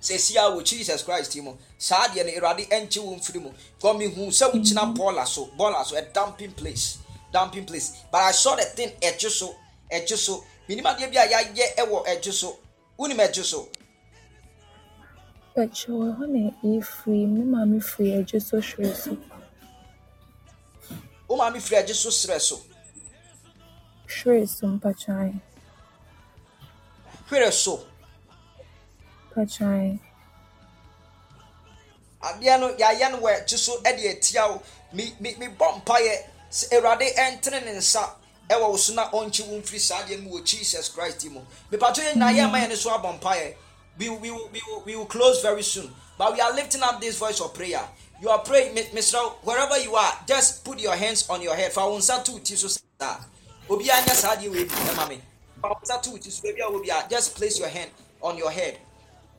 sɛsi a wɔ jesus christ mu. Saa adeɛ no awurade ɛnkyɛ wo mfiri mu. Kɔ mi hu sɛ wogyina so bɔɔla so a dumping place dumping place but i saw the thing ɛgye so ɛgye so minim adeɛ bi a yɛayɛ ɛwɔ ɛgye so wonim ɛgye so Pachai. Wɔ hɔ na yɛfiri me maame firi agye so hwere so. wo maame firi ɛgye so serɛ so Hwere so mpachai. hwere so Pachai. adeɛ no yɛayɛ no wɔ so de atia wo me me mebɔ mpaeɛ ne nsa ɛwɔ wo so na ɔnkye wo mfiri saa mu wɔ jesus christ mu. Yɛ so abɔ mpaeɛ. We, will- we, will- we, will- close very soon but we are lifting up this voice of prayer. You are praying Mr. wherever you are just put your hands on your head. Fa wo nsa to wo ti so saa. Obiara nyɛ saa adeɛ wɔ ebi ɛma me. Fa wo nsa to wo ti so baabi a biara just place your hand on your head.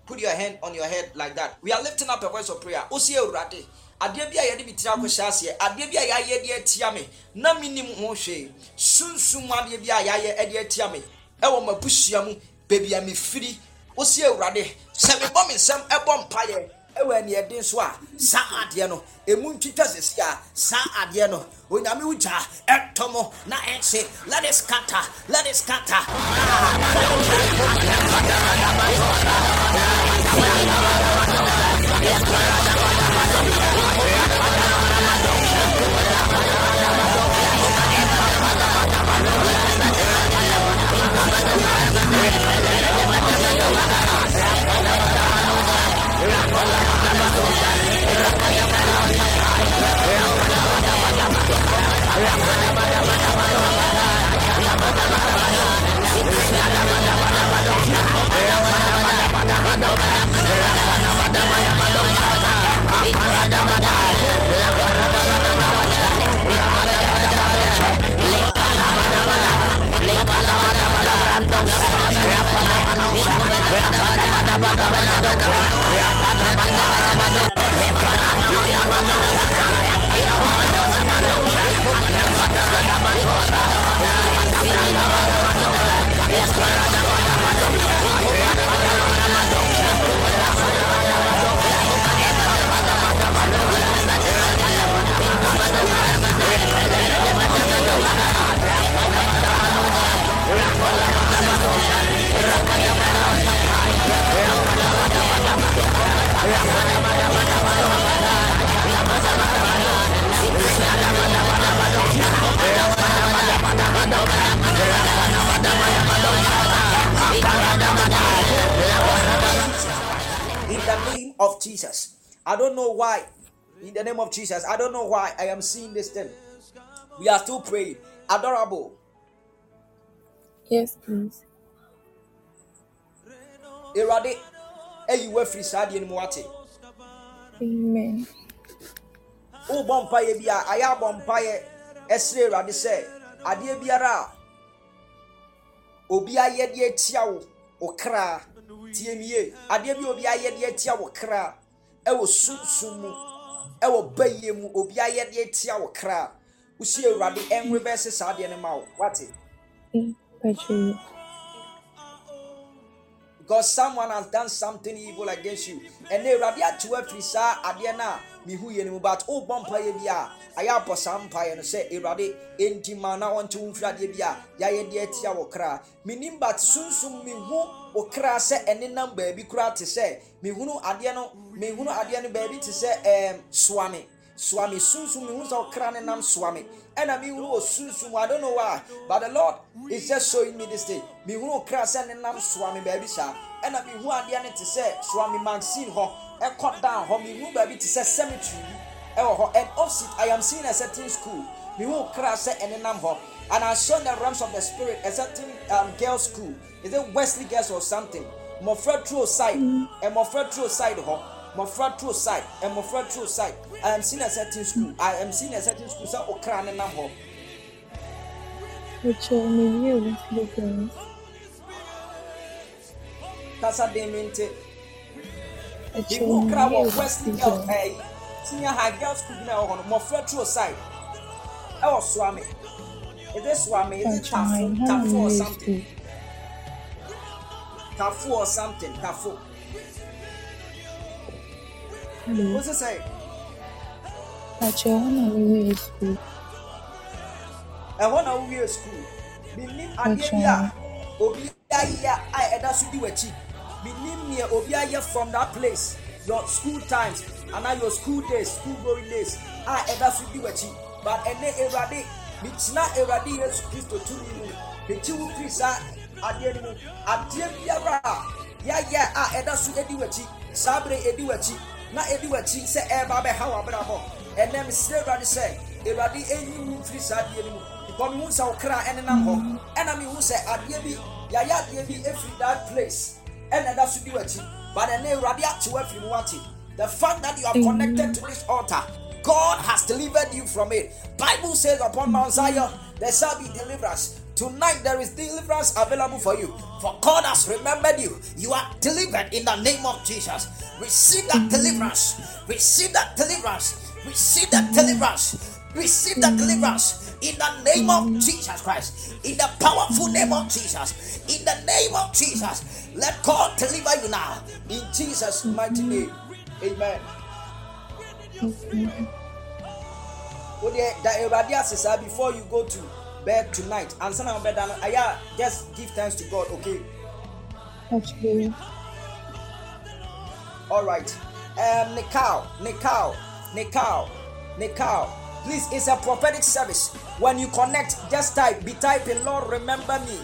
Put your hand on your head like that. We are lifting up a voice of prayer. Osi awurade adeɛ bi a yɛde bi tira akɔhyɛ aseɛ adeɛ bi a yɛayɛ de atia me. Na minim ho hwee sunsum adeɛ bi a yɛayɛ de atia me. Ɛwɔ m'apusua mu baabi a mefiri wosi awurade sɛ mebɔ me nsɛm ɛbɔ mpayɛ ɛwɔ aniɛden so a saa adeɛ no emu ntwitwa sisi a saa adeɛ no onyame wugya ɛtɔ mo na ɛnse let it scatter let it scatter. Don't in the name of Jesus. I don't know why. In the name of Jesus, I don't know why I am seeing this thing. We are still praying. Adorable. Yes, please. Erade. Eyi we free saa adeɛ no mu ate. Amen. Wobɔ mpaeɛ bi a ayɛ abɔ mpaeɛ ɛsrɛ Awurade sɛ adeɛ biara a obi ayɛ de atia wo wo kra tie adeɛ bi obi ayɛ de atia wo kra. Ɛwɔ sunsun mu. Ɛwɔ bayie mu. Obi ayɛ de atia wo kra. Wosi Awurade ɛnrebɛse saa adeɛ no ma wo. Wate. Because someone has done something evil against you. They rabi atu afiri saa adeɛ no a yɛ no mu but wobɔ mpaeɛ bi a ayɛ apɔ saa mpaeɛ no sɛ awurade enti ma na ɔnte wo mfiri adeɛ bi a yɛayɛ de atia wɔ kra. Menim but sunsum mehu wo kra sɛ ɛnenam baabi koraa te sɛ mehunu adeɛ no mehunu adeɛ no baabi te sɛ ɛɛm soame. Soame sunsum mehu sɛ wo kra ne nam soame. Ɛna mehunu wɔ sunsum I don't know why but the Lord is just showing me this thing. Mehunu wo kra sɛ ne nam soame baabi saa. Ɛna mehu adeɛ no te sɛ soame magazine hɔ ɛkɔ down hɔ mehu baabi te sɛ cemetery ɛwɔ hɔ. And opposite I am seeing a certain school. Mehu wo kra sɛ ɛnenam hɔ. And I saw the realms of the spirit a certain um, girls school is it Wesley girls or something? Mmɔfra turo side. Mmɔfra turo side hɔ mmɔfra turo side. Mmɔfra turo side. I am seeing a certain school. I am seeing a certain school. Sɛ okra ne nam hɔ Patrick, me you with girls. kasa den mi nti Patrick, ibu me okra you wɔ with Wesley girls girls. ɛyi senior high girls school bi na ɛwɔ hɔ no mmɔfra turo side ɛwɔ is it Patrick, my Tafo Tafo or something to Tafo or something Tafo Hello. what's it say home is to na wowie school. Menim adeɛ bi a obi ayɛ a ɛda so di w'akyi menim neɛ obi ayɛ from that place. Your school times anaa your school days school going days. A ɛda so di w'akyi but ɛnɛ awurade metena awurade yesu kristo tumi mu mekyi wo adeɛ no mu. Adeɛ biara yɛayɛ a ɛda so adi w'akyi saa bere ɛdi w'akyi na ɛdi w'akyi sɛ ɛreba bɛha w'abrabɔ. Ɛnɛ mesrɛ awurade sɛ awurade ɛnyi wo mfiri saa adeɛ no mu. Because mehu sɛ wo ɛnenam hɔ. Ɛna mehu sɛ adeɛ bi yɛayɛ adeɛ bi ɛfiri that place ɛna ɛda so di w'akyi. But ɛnɛ awurade akye wo afiri mu wate the fact that you are connected to this altar God has delivered you from it. Bible says upon Mount Zion there shall be deliverance. Tonight there is deliverance available for you. For God has remembered you. You are delivered in the name of Jesus. Receive that deliverance. Receive that deliverance. Receive that deliverance. Receive that deliverance in the name of Jesus Christ. In the powerful name of Jesus. In the name of Jesus. Let God deliver you now. In Jesus' mighty name. Amen. Wo deɛ da awurade ase saa before you go to bed tonight. Ansa na wobɛda no ayɛ a just give thanks to god okay? Patrick, all right. Um nikal nikal nikal nikal please it's a prophetic service. When you connect just type be typing lord remember me.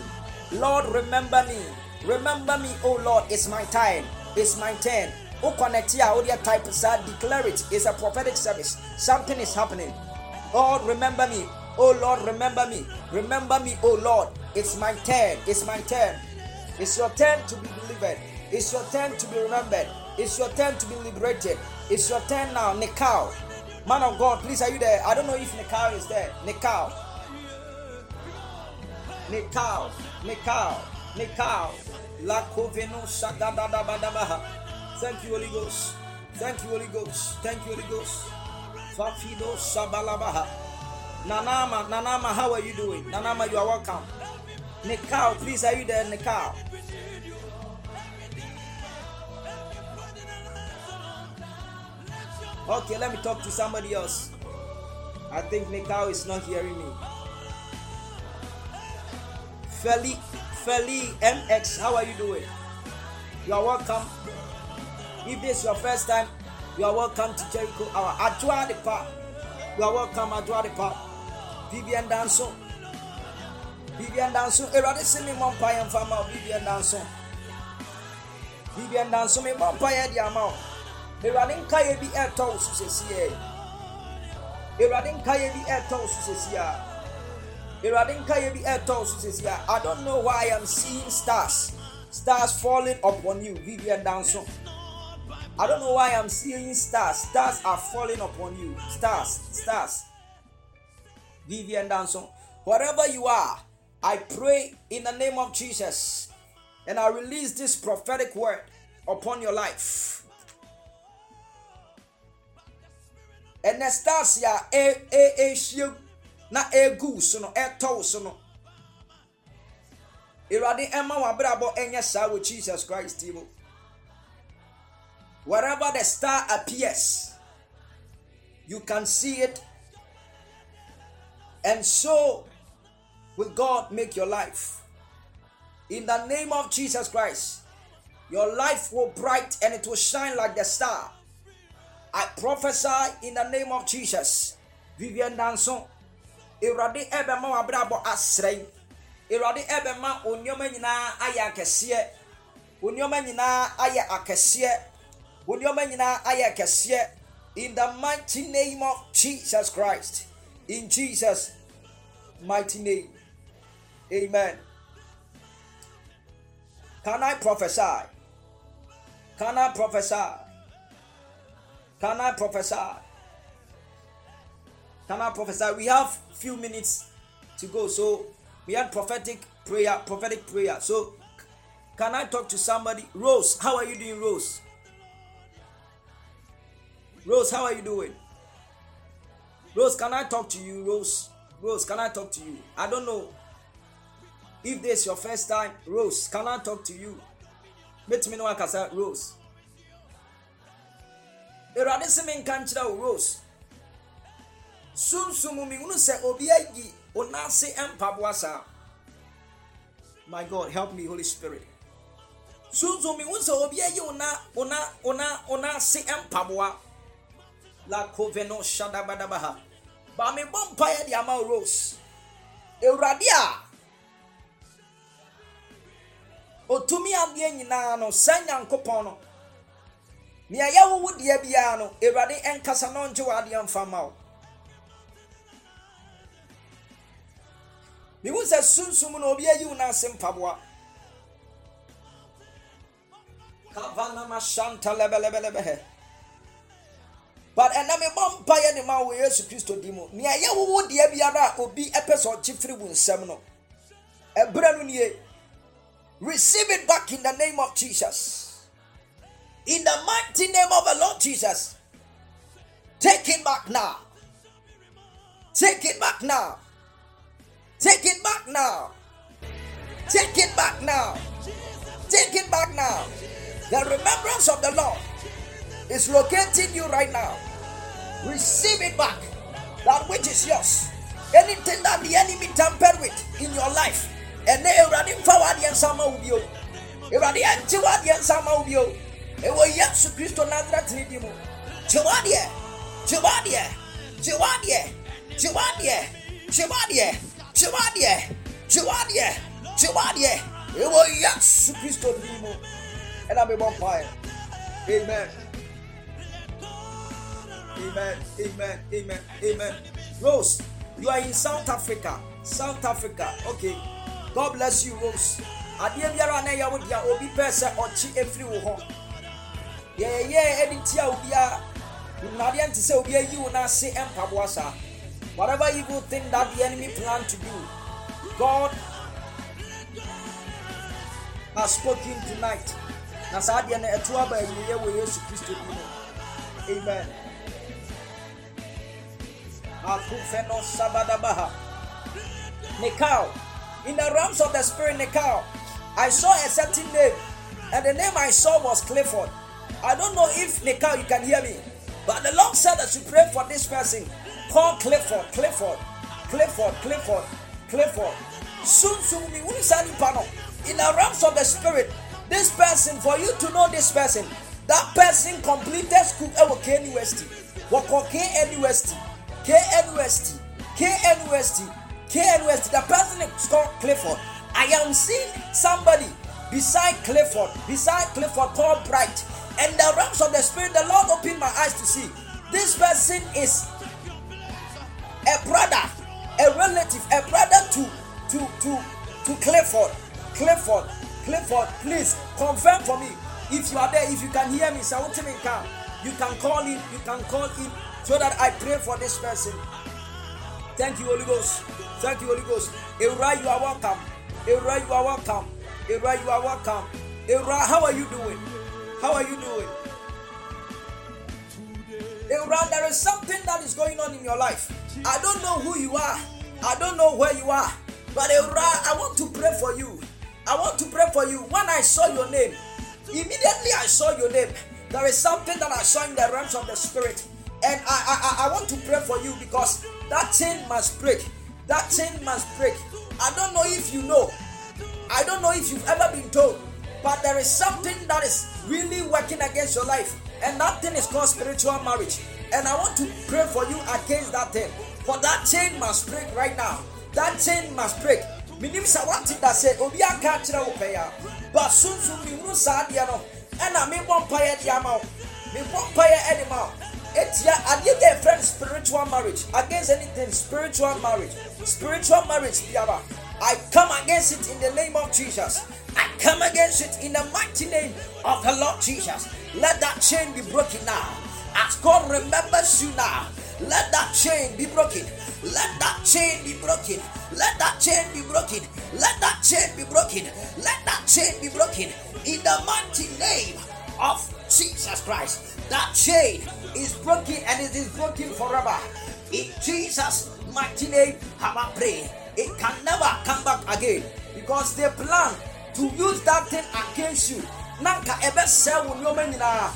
Lord remember me. Remember me oh lord it's my time. It's my turn. Who connect here? Dear type declare it. It's a prophetic service. Something is happening. Lord remember me oh lord remember me remember me oh lord it's my turn it's my turn it's your turn to be delivered. It's your turn to be remembered. It's your turn to be liberated. It's your turn now, Nikal. Man of God, please, are you there? I don't know if Nikal is there. Nikal. Nikal. Nikal. Nikao. La Coveno Shagadadabadabaha. Thank you, Holy Ghost. Thank you, Holy Ghost. Thank you, Holy Ghost. Fafido Sabalabaha. Nanama, Nanama, how are you doing? Nanama, you are welcome. Nikao, please, are you there, Nikao? Okay, let me talk to somebody else. I think Nikao is not hearing me. Feli, Feli MX, how are you doing? You are welcome. If this is your first time, you are welcome to Jericho Hour. Adwa the pa. You are welcome, Adwa the pa. Vivian Danso. Vivian Danso. Erade eh, se me mo mpa yɛmfa ma Vivian Danso. Vivian Danso me mo mpa yɛ de ama wo. Erade eh, nka yɛ bi ɛtɔ wo so sesie. Erade eh, nka yɛ bi ɛtɔ wo so sesie a. Erade nka yɛ bi ɛtɔ wo so sesie a. I don't know why I'm seeing stars. Stars falling upon you, Vivian Danso. I don't know why I'm seeing stars. Stars are falling upon you. Stars, stars. Vivian Danso. Wherever you are, I pray in the name of Jesus. And I release this prophetic word upon your life. Anastasia, e e e shiu na egu so no ɛtɔw so no. Awurade ɛma w'abrabɔ ɛnyɛ saa wɔ Jesus Christ mu. Wherever the star appears, you can see it. And so will God make your life. In the name of Jesus Christ, your life will bright and it will shine like the star. I prophesy in the name of Jesus. Vivian Danso. Nyinaa ayɛ akɛseɛ. In the mighty name of Jesus Christ. In Jesus' mighty name. Amen. Can I prophesy? Can I prophesy? Can I prophesy? Can I prophesy? We have few minutes to go. So we had prophetic prayer, prophetic prayer. So can I talk to somebody? Rose, how are you doing, Rose? Rose, how are you doing? Rose, can I talk to you, Rose? Rose, can I talk to you? I don't know if this is your first time. Rose, can I talk to you? Let me can say Rose. Erade se me nka nkyerɛ Rose. Sunsum mi hunu sɛ obi ayi onase mpaboa saa. My God, help me, Holy Spirit. Sunsum mi hunu sɛ obi ayi ona ona ona ona se mpaboa. La coveno shadabadabaha. Ba me bɔ mpaeɛ de ama Rose. Awurade a otumi adeɛ nyinaa no saa nyankopɔn no nea yɛwowo deɛ biara no awurade ɛnkasa na ɔngye w'adeɛ mfa ma wo. Mehu sɛ sunsum no obi ayi wo no ase mpaboa. Kavanamashanta lɛbɛlɛbɛlɛbɛhɛ but ɛnɛ mebɔ mpaeɛ ne ma wo yesu kristo di mu nea yɛwowo deɛ biara a obi ɛpɛ sɛ ɔkye firi wo nsɛm no ɛberɛ no nie receive it back in the name of jesus. In the mighty name of the lord jesus. Take it back now. Take it back now. Take it back now. Take it back now. Take it back now. The remembrance of the lord is locating you right now. Receive it back. That which is yours. Anything that the enemy tampered with in your life. And they already forward and sama ubio. Already anti what and sama ubio. It was yes Christo Nazareth Nidimo. Chiwadie, Chiwadie, Chiwadie, Chiwadie, Chiwadie, Chiwadie, Chiwadie, Chiwadie. It was yes Christo Nidimo. And I'm a vampire. Amen. Amen. Amen. Amen. Amen. Rose, you are in South Africa. South Africa. Okay. God bless you, Rose. Adeɛ biara na ɛyɛ wo deɛ obi pɛ sɛ ɔkye efiri wo hɔ. Yɛyɛ ɛde tia obiara. Nnadeɛ nte sɛ obi ayi wo n'ase mpaboa saa. Whatever evil thing that the enemy plan to do, God has spoken tonight na saa adeɛ no ɛto aba awieɛ wɔ yesu kristo bi mu amen akufeno sabadabaha. In the realms of the spirit nikao i saw a certain name and the name i saw was clifford. I don't know if nikao you can hear me but the lord said that you pray for this person called clifford clifford clifford clifford clifford. Soon soon we will send panel. in the realms of the spirit this person for you to know this person that person completed school ɛwɔ KNUST wɔkɔ KNUST KNUST KNUST KNUST the person is called Clifford. I am seeing somebody beside Clifford beside Clifford called Bright. And the realms of the spirit the Lord opened my eyes to see. This person is a brother a relative a brother to to to to Clifford. Clifford Clifford, please confirm for me. If you are there. If you can hear me, you can call him, You can call in so that I pray for this person. Thank you, Holy Ghost. Thank you, Holy Ghost. Era, you are welcome. Era, you are welcome. Era, you are welcome. Era, how are you doing? How are you doing? Era, there is something that is going on in your life. I don't know who you are. I don't know where you are. But Era, I want to pray for you. I want to pray for you. When I saw your name, immediately I saw your name. There is something that I saw in the realms of the spirit, and I, I, I want to pray for you because that chain must break. That chain must break. I don't know if you know. I don't know if you've ever been told, but there is something that is really working against your life, and that thing is called spiritual marriage. And I want to pray for you against that thing. For that chain must break right now. That chain must break menim sɛ wate da sɛ obi aka akyerɛ wo pɛyɛ a ba sunsun mehunu saa adeɛ no ɛna etia adeɛ a friend spiritual marriage against anything spiritual marriage spiritual marriage biara I come against it in the name of Jesus. I come against it in the mighty name of the Lord Jesus. Let that chain be broken now. As God remembers you now, let that chain be broken. Let that chain be broken. Let that chain be broken. Let that chain be broken. Let that chain be broken. In the mighty name of Jesus Christ. That chain is broken and it is broken forever. In Jesus' mighty name, have I prayed. It can never come back again because they plan to use that thing against you. Nanka ebe sɛ wo nneɛma nyinaa.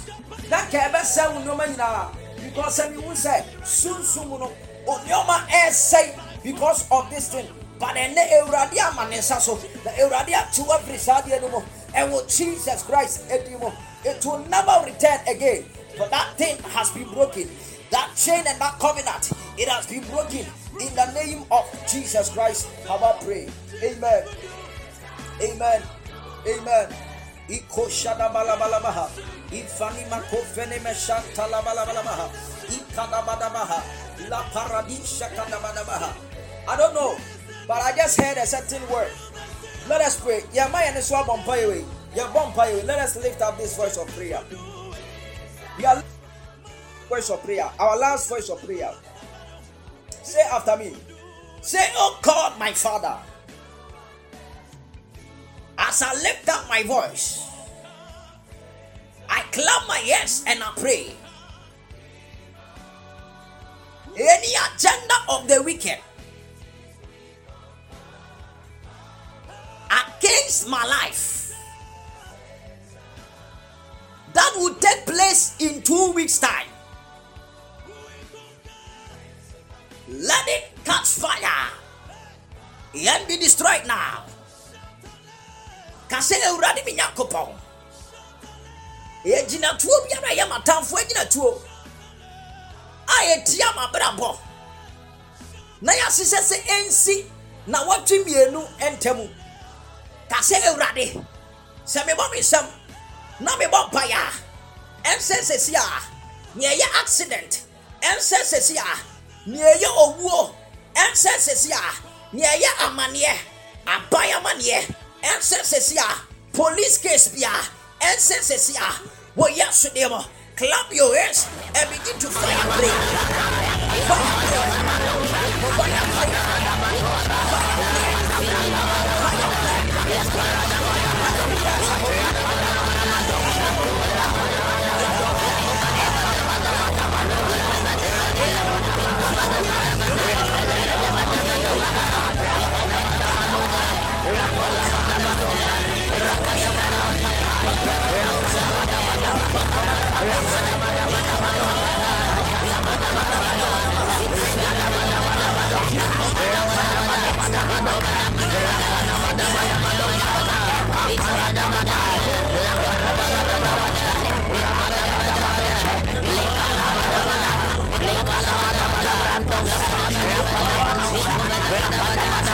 Nanka ebe sɛ wo nneɛma nyinaa. Because ɛmi wu sɛ sunsun no nneɛma ɛsɛn eh, because of this thing but ɛnɛ awurade ama ne nsa so na awurade ate wafiri saa adeɛ no mu jesus christ eh, adi mu it will never return again. But that thing has been broken. That chain and that covenant it has been broken. In the name of jesus christ have I pray amen. Amen. Amen. Bala bala ifani mako fene la bala bala bada la paradisha kada bada I don't know, but I just heard a certain word. Let us pray. Let us lift up this voice of prayer. Voice of prayer. Our last voice of prayer. Say after me. Say, Oh God, my Father. As I lift up my voice, I clap my ears and I pray. Any agenda of the wicked against my life that will take place in two weeks' time. Let it catch fire and be destroyed now. Kase ewurade mi nyakopɔn. Egyinatuo biara yɛ matamfo egyinatuo a yɛtia ma brabɔ na yɛahyehyɛ sɛ ɛnsi na wɔtwe mmienu ntamu. kase ewurade sɛ mebɔ me nsɛm na mebɔ mpaeɛ a ɛnsɛ sɛsi a nea ɛyɛ accident ɛnsɛ sɛsi a nea ɛyɛ owuo ɛnsɛ sɛsi a nea ɛyɛ amanneɛ aban amanneɛ ɛnsɛ sɛsi a police case bia ɛnsɛ sɛsi a wɔyɛ sodeɛ mɔ. Clap your hands and begin to fire pray fire pray fire pray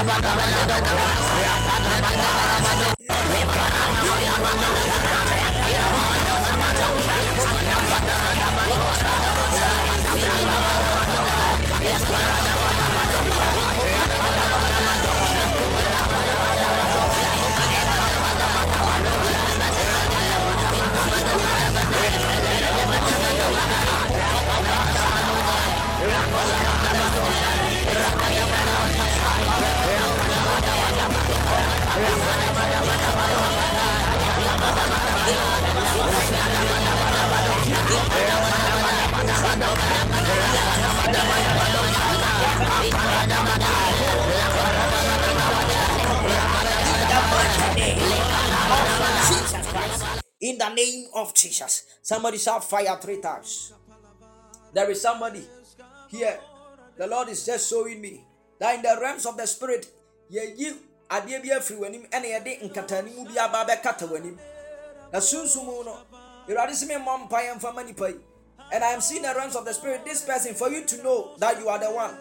In the name of Jesus. Somebody shout fire three times. There is somebody here. The Lord is just showing me that in the realms of the spirit, yɛyi adeɛ bi afiri w'anim ɛna yɛde nkatanimu bi aba abɛkata w'anim. Na sunsun mu no, Awurade sɛ me mmɔ mpaeɛ mfa ma nipa yi. And I am seeing the realms of the spirit. This person, for you to know that you are the one,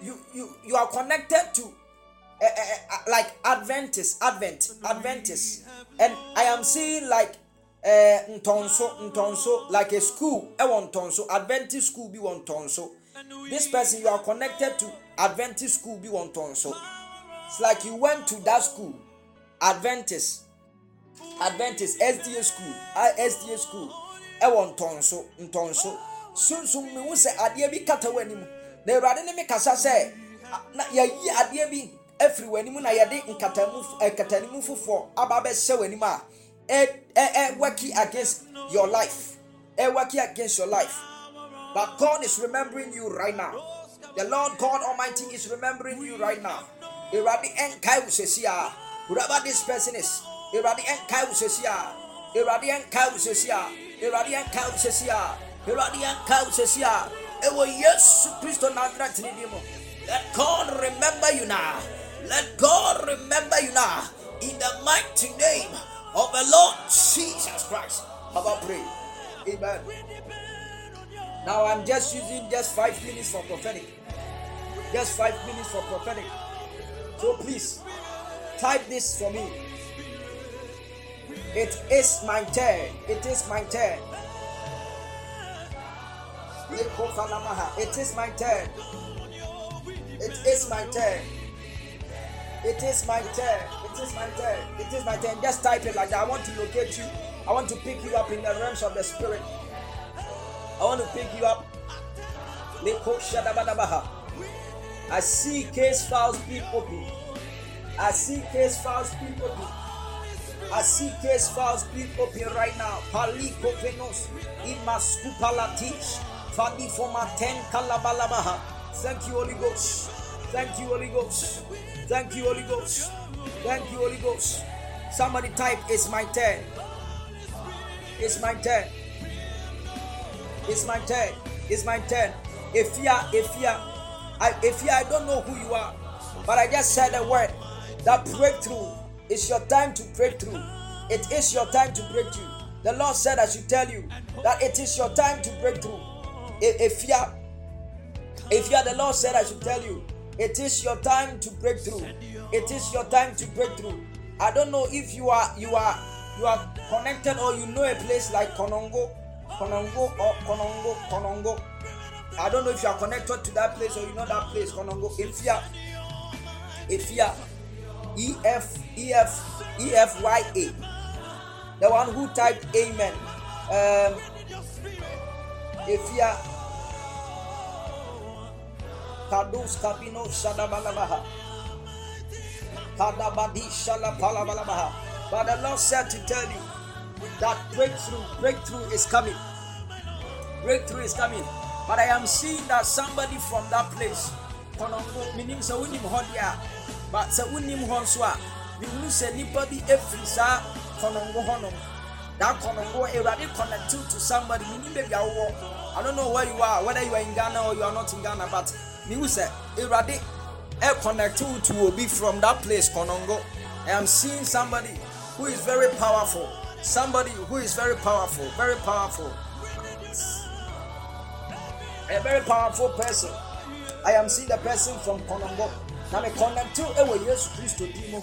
you you you are connected to uh, uh, uh, like Adventist, Advent, Adventist, and I am seeing like uh, Ntonso, Ntonso, like a school. I want Ntonso, Adventist school be one Ntonso. This person you are connected to Adventist school be one Ntonso. It's like you went to that school, Adventist, Adventist SDA school, uh, SDA school. ɛwɔ ntɔnso ntɔnso sunsun mi hu sɛ adeɛ bi kata wɔ anim na awurade ne mi kasa sɛ a- na yɛyi adeɛ bi afiri wɔ anim na yɛde nkatamu nkatanimu foforɔ aba abɛhyɛ wɔ anim a Eh, eh, eh, working against your life. Working against your life. But God is remembering you right now. The Lord God Almighty is remembering you right now. Ɛnkae wo whoever this person is awurade ɛnkae wo sɛsi a awurade ɛnkae wo sɛsi a awurade ɛnkae wo sɛsi a awurade ɛnkae wo sɛsi a ɛwɔ yesu kristo nazareth ne din let god remember you now. Let god remember you now. In the mighty name of the lord jesus christ have I pray amen now i'm just using just five minutes for prophetic just five minutes for prophetic so please type this for me it is my turn. It is my turn. It is my turn. It is my turn. It is my turn. It is my turn. It is my turn. Just type it like that. I want to locate you. I want to pick you up in the realms of the spirit. I want to pick you up. I see case files being. I see case files being. I see case files being right now. Paliko Venus, Imaskupalatish, Fadi Foma Ten Kalabalabaha. Thank you, Holy Ghost. Thank you, Holy Ghost. Thank you, Holy Ghost. Thank you, Holy Ghost. Somebody type, It's my turn. It's my turn. It's my turn. It's my turn. If you are, if you are, I, if you I don't know who you are, but I just said a word. That breakthrough it's your time to break through. It is your time to break through. The Lord said, I should tell you that it is your time to break through. If you are, if you are the Lord said, I should tell you, it is your time to break through. It is your time to break through. I don't know if you are you are you are connected or you know a place like Konongo, Konongo or Konongo, Konongo. I don't know if you are connected to that place or you know that place, Konongo. If you are, if you are E F E F E F Y A. The one who typed Amen. Um, if you are Kadus Kabino Shadabalabaha. Kadabadi Shalapalabalabaha. But the Lord said to tell you that breakthrough, breakthrough is coming. Breakthrough is coming. But I am seeing that somebody from that place. Meaning sɛ wonim hɔ deɛ but sɛ wonim hɔ nso a mehunu sɛ nnipa bi afiri saa kɔnɔngo hɔnom that kɔnɔngo awurade connect you to somebody menim baabi a I don't know where you are whether you are in Ghana or you are not in Ghana but mehu sɛ awurade ɛ connect you to obi from that place kɔnɔngo I am seeing somebody who is very powerful. Somebody who is very powerful very powerful. A very powerful person. I am seeing the person from Konongo. na me connectew eh, ɛwɔ yesu kristo din mu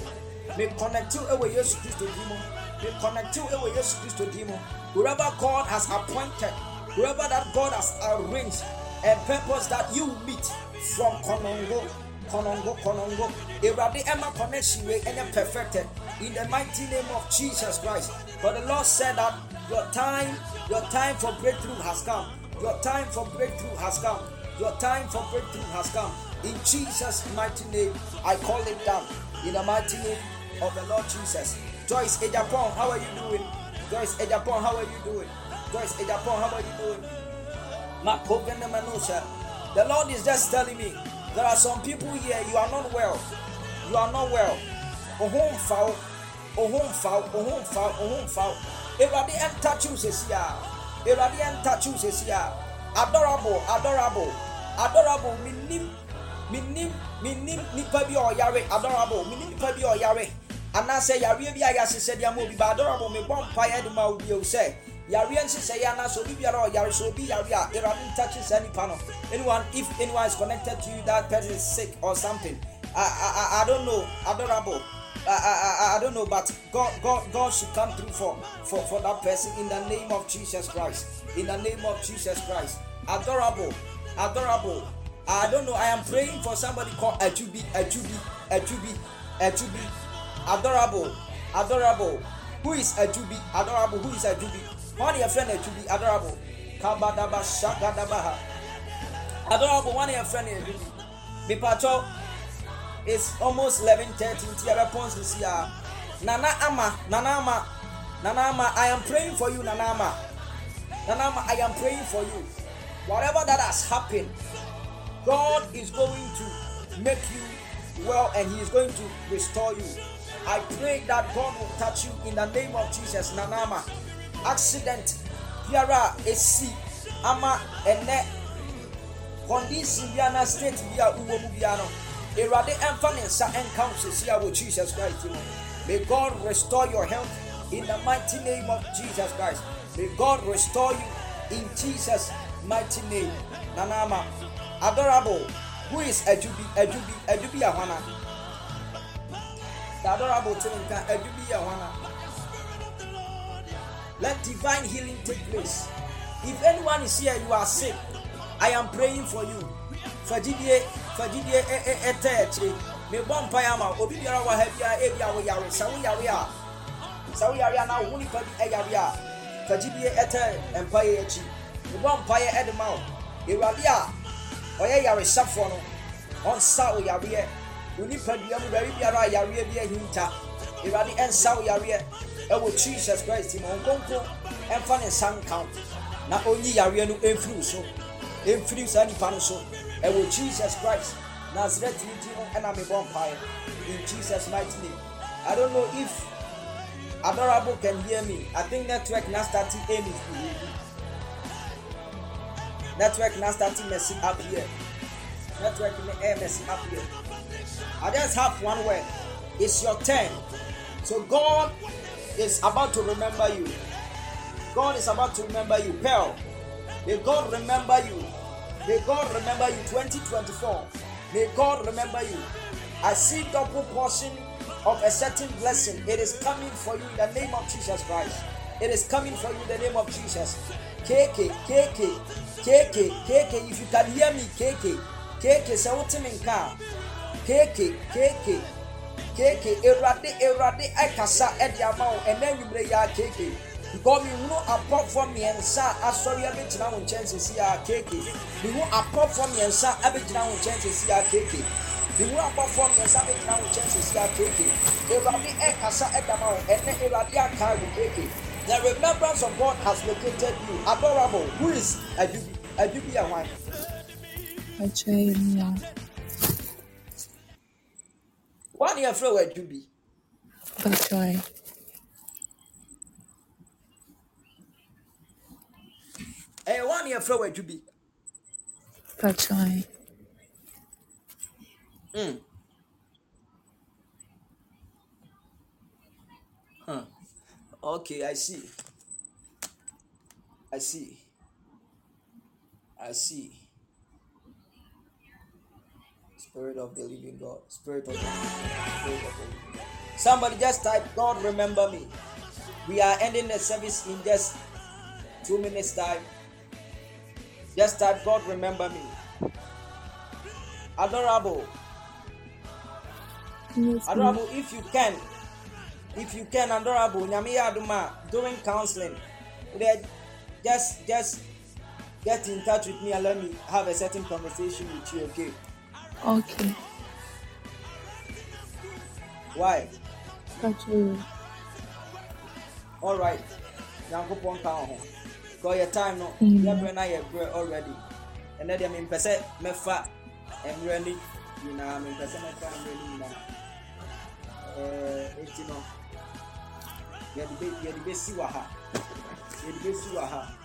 me connectew eh, ɛwɔ yesu kristo din mu me connectew eh, ɛwɔ yesu kristo din mu wherever god has appointed wherever that god has arranged and purpose that you meet from konongo konongo konongo. Ewurade ɛma connection wey ɛnyɛ perfected. In the mighty name of jesus christ. For the lord said that your time your time for breakthrough has come. Your time for breakthrough has come. Your time for breakthrough has come. In jesus mighty name i call it down in the mighty name of the lord jesus. Joyce ejapon how are you doing? Joyce ejapon how are you doing? Joyce ejapon how are you doing? Makovenemanusha. The Lord is just telling me there are some people here, you are not well. You are not well. Ohun foul, ohun foul, ohun foul, ohun foul. Everybody enter chooses here. Everybody enter chooses here. Adorable, adorable, adorable. Minim, minim, minim, nipa bi ɔyare. Adorable, minim nipa bi ɔyare. Anaasɛ yareɛ bi a yɛahyehyɛ de ama obi ba adorable me mpaeɛ de ma obi o sɛ yareɛ nhyehyɛeɛ anaasɛ obi biara ɔyare so obi yare a awurade ntakye saa nipa no anyone if anyone is connected to you that person is sick or something i i i, don't know adorable I, I, I, I don't know, but God, God, God should come through for, for, for that person in the name of Jesus Christ. In the name of Jesus Christ. Adorable, adorable. I don't know. I am praying for somebody called Ajubi, Ajubi, Ajubi, Ajubi. Adorable, adorable. Who is Ajubi? Adorable. Who is Ajubi? One of your friend Ajubi, adorable. Kabadaba shakadabaha. Adorable. One of your friend Ajubi. Mipacho. It's almost 11:30. Nti response this year. Nana Ama, Nana Ama, Nana Ama. I am praying for you, Nana Ama. Nana Ama, I am praying for you. Whatever that has happened, God is going to make you well and He is going to restore you. I pray that God will touch you in the name of Jesus. Nanama. Accident. Biara esi ama ene condition bi ana state bi a uwo mu bia no. Awurade ɛmfa ne nsa ɛnka wo a wɔ Jesus Christ mu. May God restore your health in the mighty name of Jesus Christ. May God restore you in Jesus' mighty name. Nanama. Adorable. Who is Ajubi? Ajubi. Ajubi Ahwana. The adorable Tininka. Ajubi Ahwana. Let divine healing take place. If anyone is here, you are sick. I am praying for you. Fajidie, fajidie eh, eh, eh, ete eche. Me bɔ mpaeɛ ama obi biara wɔ ha biara ebi a woyare sɛ woyare a sɛ woyare a na wo nipa bi ɛyare a fajidie ɛtɛ mpaeɛ akyi me bɔ mpaeɛ ɛde ma wo awurade a ɔyɛ yaresafoɔ no ɔnsa wo yareɛ wo nipadua mu baabi biara a yareɛ bi ahinta awurade ɛnsa wo yareɛ ɛwɔ jesus christ mu ɔnkonko ɛmfa ne nsa nka na ɔnyi yareɛ no ɛmfiri so ɛmfiri saa nipa no so. Ɛwɔ jesus christ nazareth ne ti no ɛna mebɔ mpaeɛ. In jesus mighty name. I don't know if adorable can hear me. I think network na starting aim is behaving network na starting messing up here. Network ne air eh, messing up here. I just have one word. It's your turn. So god is about to remember you. God is about to remember you. Pearl may god remember you. May god remember you. 2024 may god remember you. I see double portion of a certain blessing. It is coming for you in the name of jesus christ. It is coming for you in the name of jesus. Kk kk kk kk if you can hear me kk kk sɛ wote me nka a kk kk keke ewurade ewurade ɛkasa ɛde ama wo ɛnɛ nwumire yi a keke. Because mi hunu apɔfoɔ mmiɛnsa asɔre abɛgyina wo nkyɛn sisi a keke. Mi hunu apɔfoɔ mmiɛnsa abɛgyina wo nkyɛn sisi a keke. Mi hunu apɔfoɔ mmiɛnsa abɛgyina wo nkyɛn sisi a keke. Ewurade ɛkasa ɛde ama wo ɛnɛ ewurade aka wo keke. The remembrance of God has located you. Adorable. Who is adubi adubi ahwan Achai Mia. wɔn a yɛfrɛ wɔ adubi Achai. ɛyɛ wɔn a yɛfrɛ wɔ adubi. Achai. Mm. Huh. Okay, I see. I see. I see. Spirit of the living God. Spirit of the living God. Spirit of the living God. Somebody just type, God remember me. We are ending the service in just two minutes time. Just type, God remember me. Adorable. Adorable, if you can, if you can, adorable, Nyame yɛ adom during counseling, just just get in touch with me and let me have a certain conversation with you, okay? Okay. Why? Got you. All right. Nyankopɔn ka ho. Because your time no, yɛbrɛ na yɛbrɛ already. Ɛnɛ deɛ mempɛ sɛ mɛfa mmerɛ no nyinaa, mempɛ sɛ mɛfa mmerɛ no nyinaa. Ɛɛ, enti no, yɛde bɛsi wɔ ha. Yɛde bɛsi wɔ ha.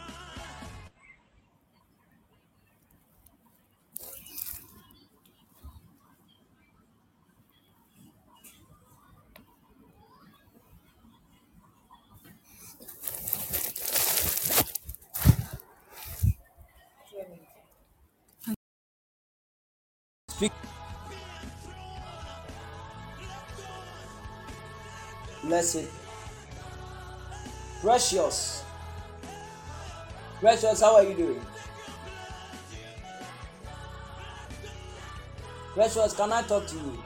Blessed. Precious. Precious, how are you doing? Precious, can I talk to you?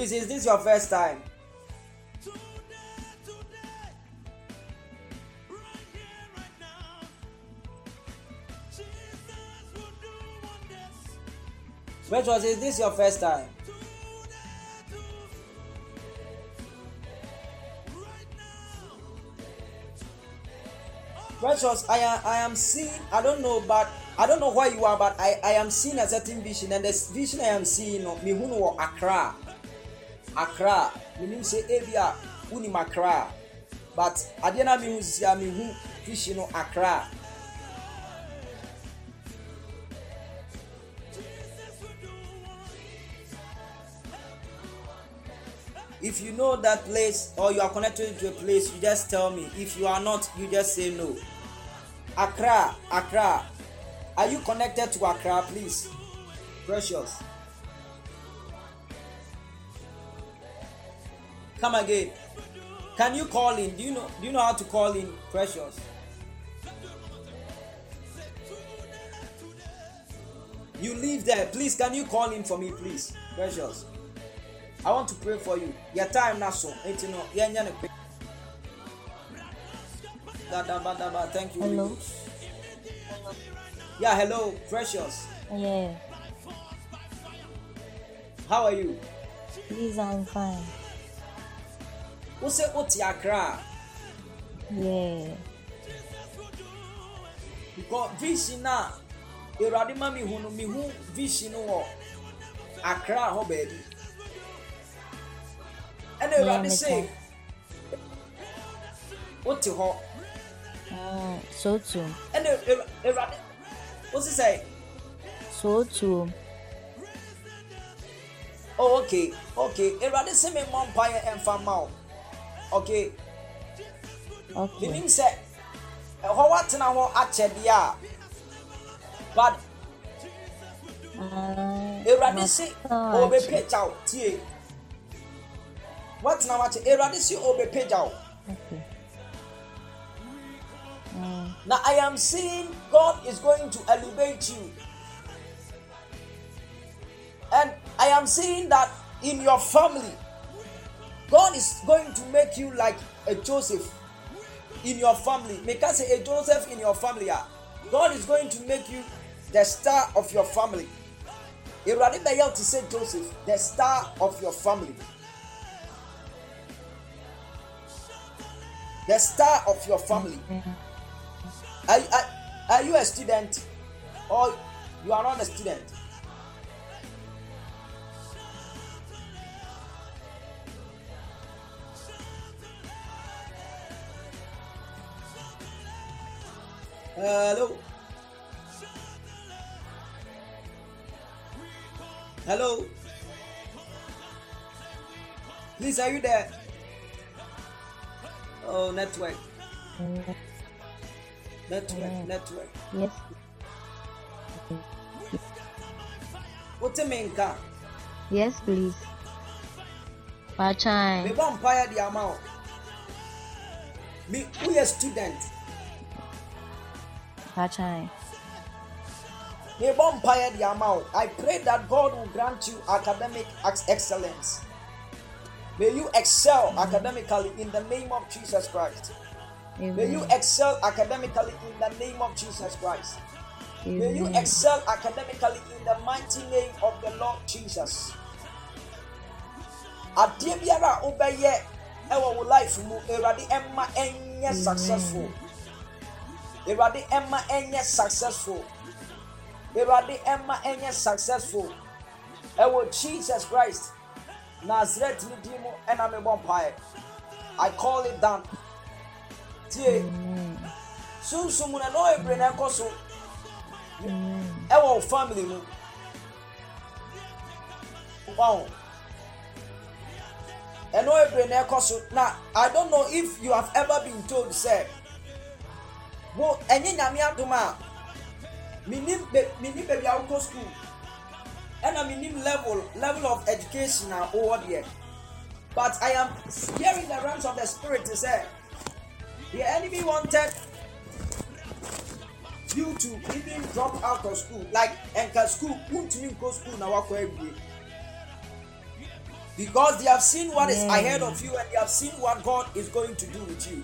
Please, is this your first time? Precious, is this your first time? Precious, I am I am seeing, I don't know, but I don't know where you are, but I, I am seeing a certain vision, and the vision I am seeing me who know Accra. Accra. Meaning say Avia unim Accra. But adeɛ na mehu sisi a mehu vision no Accra. If you know that place or you are connected to a place, you just tell me. If you are not, you just say no. Accra, Accra. Are you connected to Accra, please? Precious. Come again. Can you call in? Do you know do you know how to call in Precious? You live there. Please can you call in for me, please? Precious. I want to pray for you. Your time now so. Thank you. Hello. Yeah, hello, Precious. Yeah, How are you? please, I'm fine. Who say Oti Accra? Yeah, Because vision na Awurade ma me hu no me hu vision no wɔ Accra hɔ baabi. Ɛna Yeah, Awurade meka. sɛ wote hɔ mm, so too, ɛna Awura- Awurade wosi sɛ so too. oh okay okay Awurade sɛ me mmɔ mpaeɛ ɛmfa ma wo okay. Okay, menim sɛ ɛhɔ watena hɔ akyɛdeɛ a but Awurade se ɔbɛpagya wo tie watena hɔ akyɛ Awurade se ɔbɛpagya wo Now I am seeing God is going to elevate you. And I am seeing that in your family, God is going to make you like a Joseph in your family. Make us say a Joseph in your family. God is going to make you the star of your family. Awurade bɛyɛ wo te sɛ Joseph, the star of your family. The star of your family. Are, are, are you a student or you are not a student? Hello. Hello? Please, are you there? Oh, network. Mm, Network, Yeah. network. Yes. What's main car? Yes, please. Me Pachai. vampire the amount. Me, we a student. Pachai. Me vampire the amount. I pray that God will grant you academic excellence. May you excel academically in the name of Jesus Christ. May you excel academically in the name of Jesus Christ. May you excel academically in the mighty name of the Lord Jesus. Adeɛ biara a wobɛyɛ ɛwɔ wo life mu, Awurade ɛma ɛnyɛ successful. Awurade ɛma ɛnyɛ successful. Awurade ɛma ɛnyɛ successful. Ɛwɔ Jesus Christ, Nazareth ne din mu ɛna mebɔ mpaeɛ. I call it down. Tie, Amen. sunsum na ɔyɛ bere na ɛkɔ so ɛwɔ family mu wow ɛno ebire na ɛkɔ so na i don't know if you have ever been told sɛ wo ɛnyɛ nyame adom a minim be minim baabi a wokɔ school. Ɛna minim level level of education a wowɔ deɛ. But i am hearing the realms of the spirit to say the enemy wanted you to even drop out of school. Like nka school wuntumi nkɔ school na wakɔ awie because they have seen what is Yeah. ahead of you and they have seen what God is going to do with you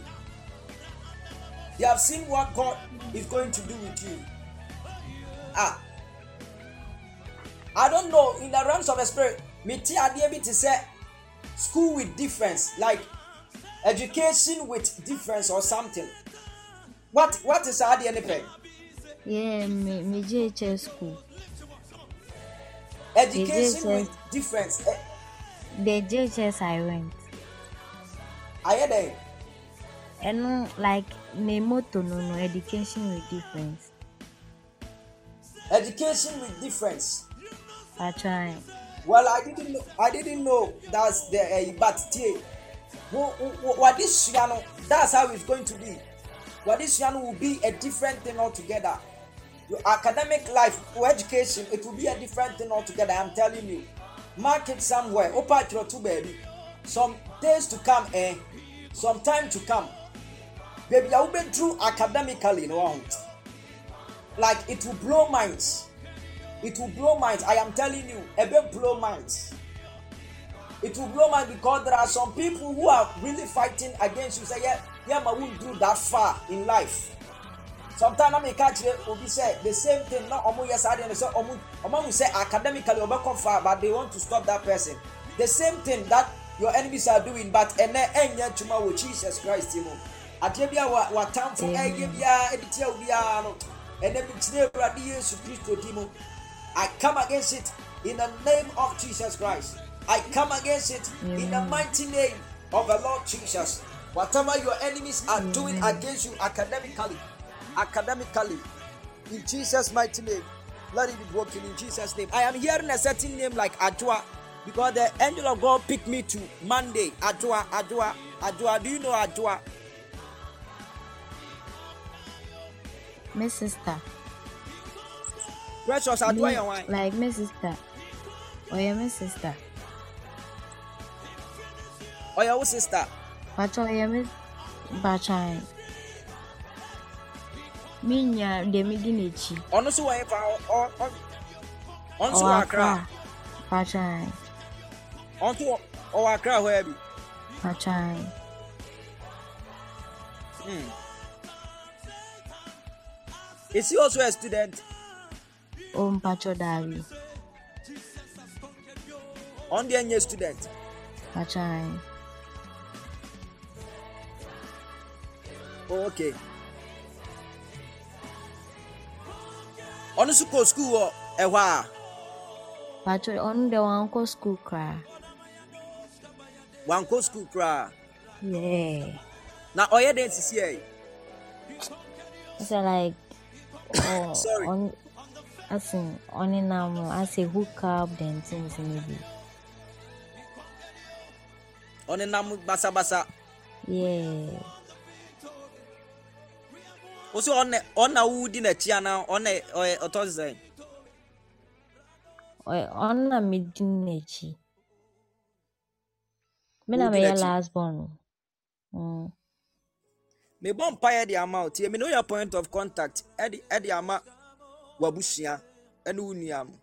they have seen what God is going to do with you ah I don't know in the realms of the spirit me ti adeɛ bi te sɛ school with difference like education with difference or something what what is pɛ. Yeah, me, me JHS school. education with difference eh, The JHS I went. ayɛ dɛ And like me motto no no education with difference. education with difference. Pachai. well i didn't know i didn't know that's the uh, but tie wo wo wade sua no that's how it's going to be. Wade sua no will be a different thing altogether. Your academic life your education it will be a different thing altogether i'm telling you. Mark it somewhere. Opa atwerɛ to baabi some days to come eh? Some time to come baby a wobɛduru academically no waho like it will blow minds. It will blow minds. I am telling you bit blow minds. It will blow minds because there are some people who are really fighting against you. Say yeah yeah ma won't do that far in life. Sometimes na me ka kyerɛ obi sɛ the same thing. Na ɔmo yɛ saa deɛ no sɛ ɔmo ɔmo ahu sɛ academically ɔbɛkɔ far but they want to stop that person. The same thing that your enemies are doing but ɛnɛ ɛnyɛ adwuma wɔ jesus christ mu adeɛ bi a wa watamfo ɛyɛ biara ɛde tia wo biara no ɛnɛ bi kyerɛ awurade yesu kristo di mu I come against it in the name of Jesus Christ. I come against it in the mighty name of the Lord Jesus. Whatever your enemies are doing against you academically, academically, in Jesus' mighty name, let it be broken in Jesus' name. I am hearing a certain name like Adwa because the angel of God picked me to Monday. Adwa, Adwa, Adwa. Do you know Adwa? My sister. Precious Adwa, Me, your wine. like my sister. Oh yeah, my sister. Or your sister. Pacho yeah, me. Pachai. Me nya de me di n'ekyi. Ɔno nso wɔ fa ɔ ɔ ɔno nso Ɔwɔ wɔ Accra. Accra. Pachai. Ɔno nso wɔ- ɔwɔ Accra hɔ ya bi. Pachai. Is he also a student? Oh, Mpacho Dari. On the NY student. Pachai. Oh, okay. Ɔno nso kɔ school wɔ ɛhɔ a Pacho ɔno de wankɔ school koraa. wankɔ school koraa. Yeah. Na ɔyɛ dɛn sisi yɛ yi? It's like oh, Sorry. on asin ɔnenam asɛ hook up then things no bi ɔnenam basabasa yeah wo sɛ ɔne ɔna wodi n'akyi anaa ɔna ɔyɛ ɔtɔ sɛ Ɔ- ɔno na medi n'akyi me na Wodi meyɛ n'akyi? last born mm. Mebɔ mpaeɛ de ama wo tie me ne woyɛ point of contact ɛde ɛde ama wabusua ɛne wo nua no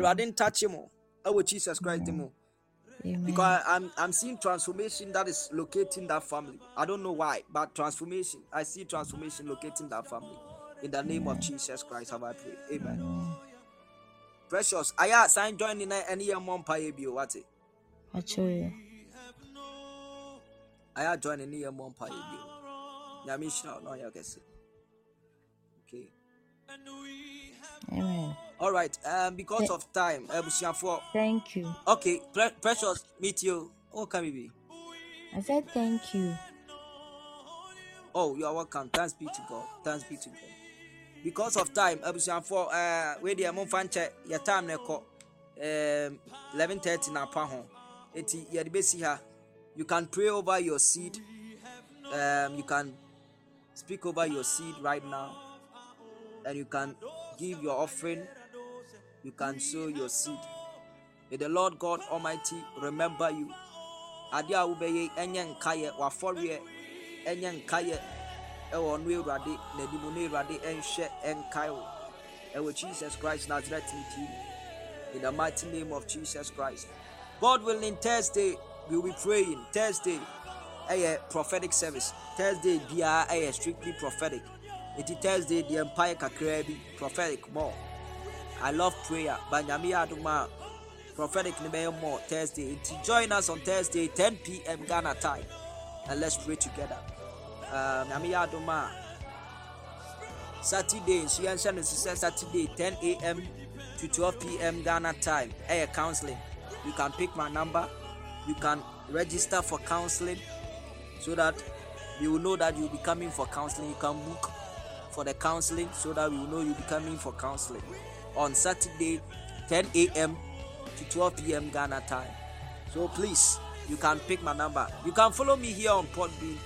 awurade ntakye mo ɛwɔ jesus christ mu because I'm I'm seeing transformation that is locating that family. I don't know why, but transformation. I see transformation locating that family. In the name of Jesus Christ, have I prayed. Amen. Precious. I sign joining eh, any year mom pie bio. What it? Akyere. I join any year mom pie bio. Yamisha, no, ya guess. Okay. Amen. All right. Um, because of time, uh, for Thank you. okay. Pre- precious, meet you. Oh, can we be? I said thank you. Oh, you are welcome. Thanks be to God. Thanks be to God. Because of time, abusuafo uh, wei deɛ momfa nkyɛ yɛ time ɛkɔ um, 11:30 na apa ho enti yɛde bɛsi ha you can pray over your seed um, you can speak over your seed right now. And you can give your offering. You can sow your seed. May the lord god almighty remember you. Adeɛ a wobɛyɛ ɛnyɛ nkayɛ wafɔreɛ ɛnyɛ nkayɛ ɛwɔ ɔno awurade n'anim no awurade ɛnhwɛ ɛnkae wo. Jesus christ nazareth in the mighty name of jesus christ. God willing thursday we will be praying. Thursday ɛyɛ prophetic service. Thursday biara ɛyɛ strictly prophetic. Eti thursday deɛ mpaeɛ kakraa prophetic more. I love prayer but nyame a prophetic more thursday. Nti join us on thursday 10 pm ghana time and let's pray together. Um, nyame a saturday nso yɛnhyɛ saturday 10 am to 12 pm ghana time ɛyɛ counseling. You can pick my number. You can register for counseling so that we will know that you'll be coming for counseling you can book for the counseling so that we will know you'll be coming for counseling on saturday 10 am to 12 p.m. Ghana time. So please, you can pick my number. You can follow me here on Podbean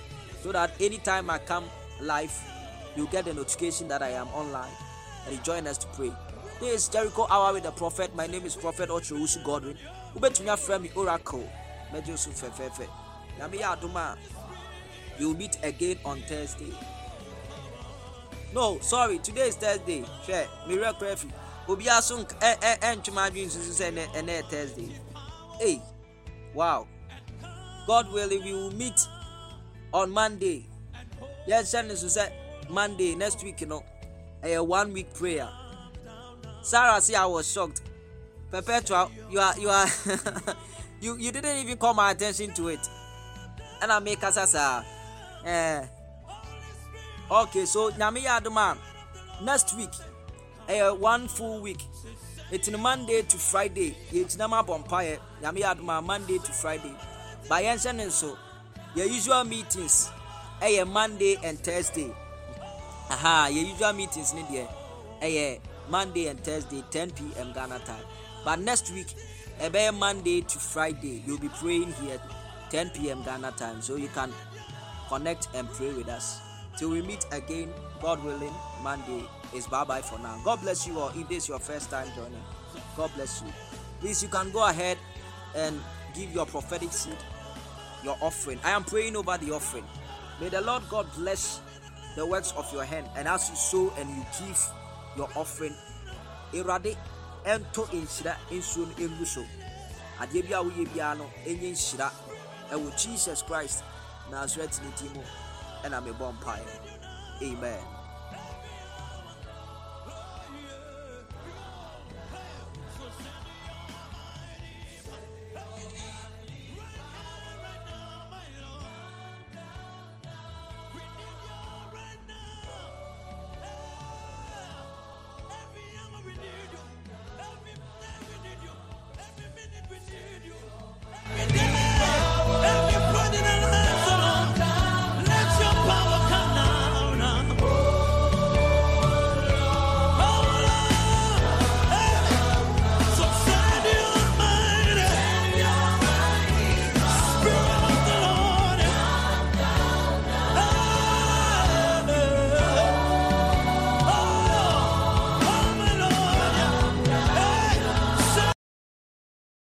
so that anytime I come live, you get the notification that I am online and you join us to pray. This is Jericho Hour with the Prophet. My name is Prophet Ochirusu Godwin. Ubetunya friend me Oracle. Yami ya aduma. We will meet again on Thursday. No, sorry, today is Thursday. Share. Miracle Refi. adwene nsusu sɛ ɛnɛ ɛnɛ yɛ thursday hey wow god willing we will meet on monday yɛnhyɛ no so sɛ monday next week you know, a one week prayer sarah see, i was shocked perpetual you are you are <laughs> you you didn't even call my attention to it ɛna me kasa saa ɛɛ okay so nyame yɛ next week ɛyɛ one full week. Ɛtini monday to friday. Yɛgyina mu abɔ mpaeɛ nyame yɛ monday to friday. Ba yɛnhyɛ ne nso yɛ usual meetings eh, ɛyɛ monday and thursday. Aha yɛ usual meetings ne deɛ ɛyɛ monday and thursday 10 pm ghana time. But next week ɛbɛyɛ monday to friday you'll be praying here 10 pm ghana time. So you can connect and pray with us. Till we meet again god willing monday is bye bye for now. God bless you all. If this is your first time joining god bless you. Please you can go ahead and give your prophetic seed your offering. I am praying over the offering. May the lord god bless the works of your hand. And as you sow and you give your offering awurade ɛntɔ nhyira nsuo no ɛngu so adeɛ bi a woyɛ biara no ɛnyɛ nhyira ɛwɔ jesus christ nazareth ne din mu ɛna mebɔ mpaeɛ amen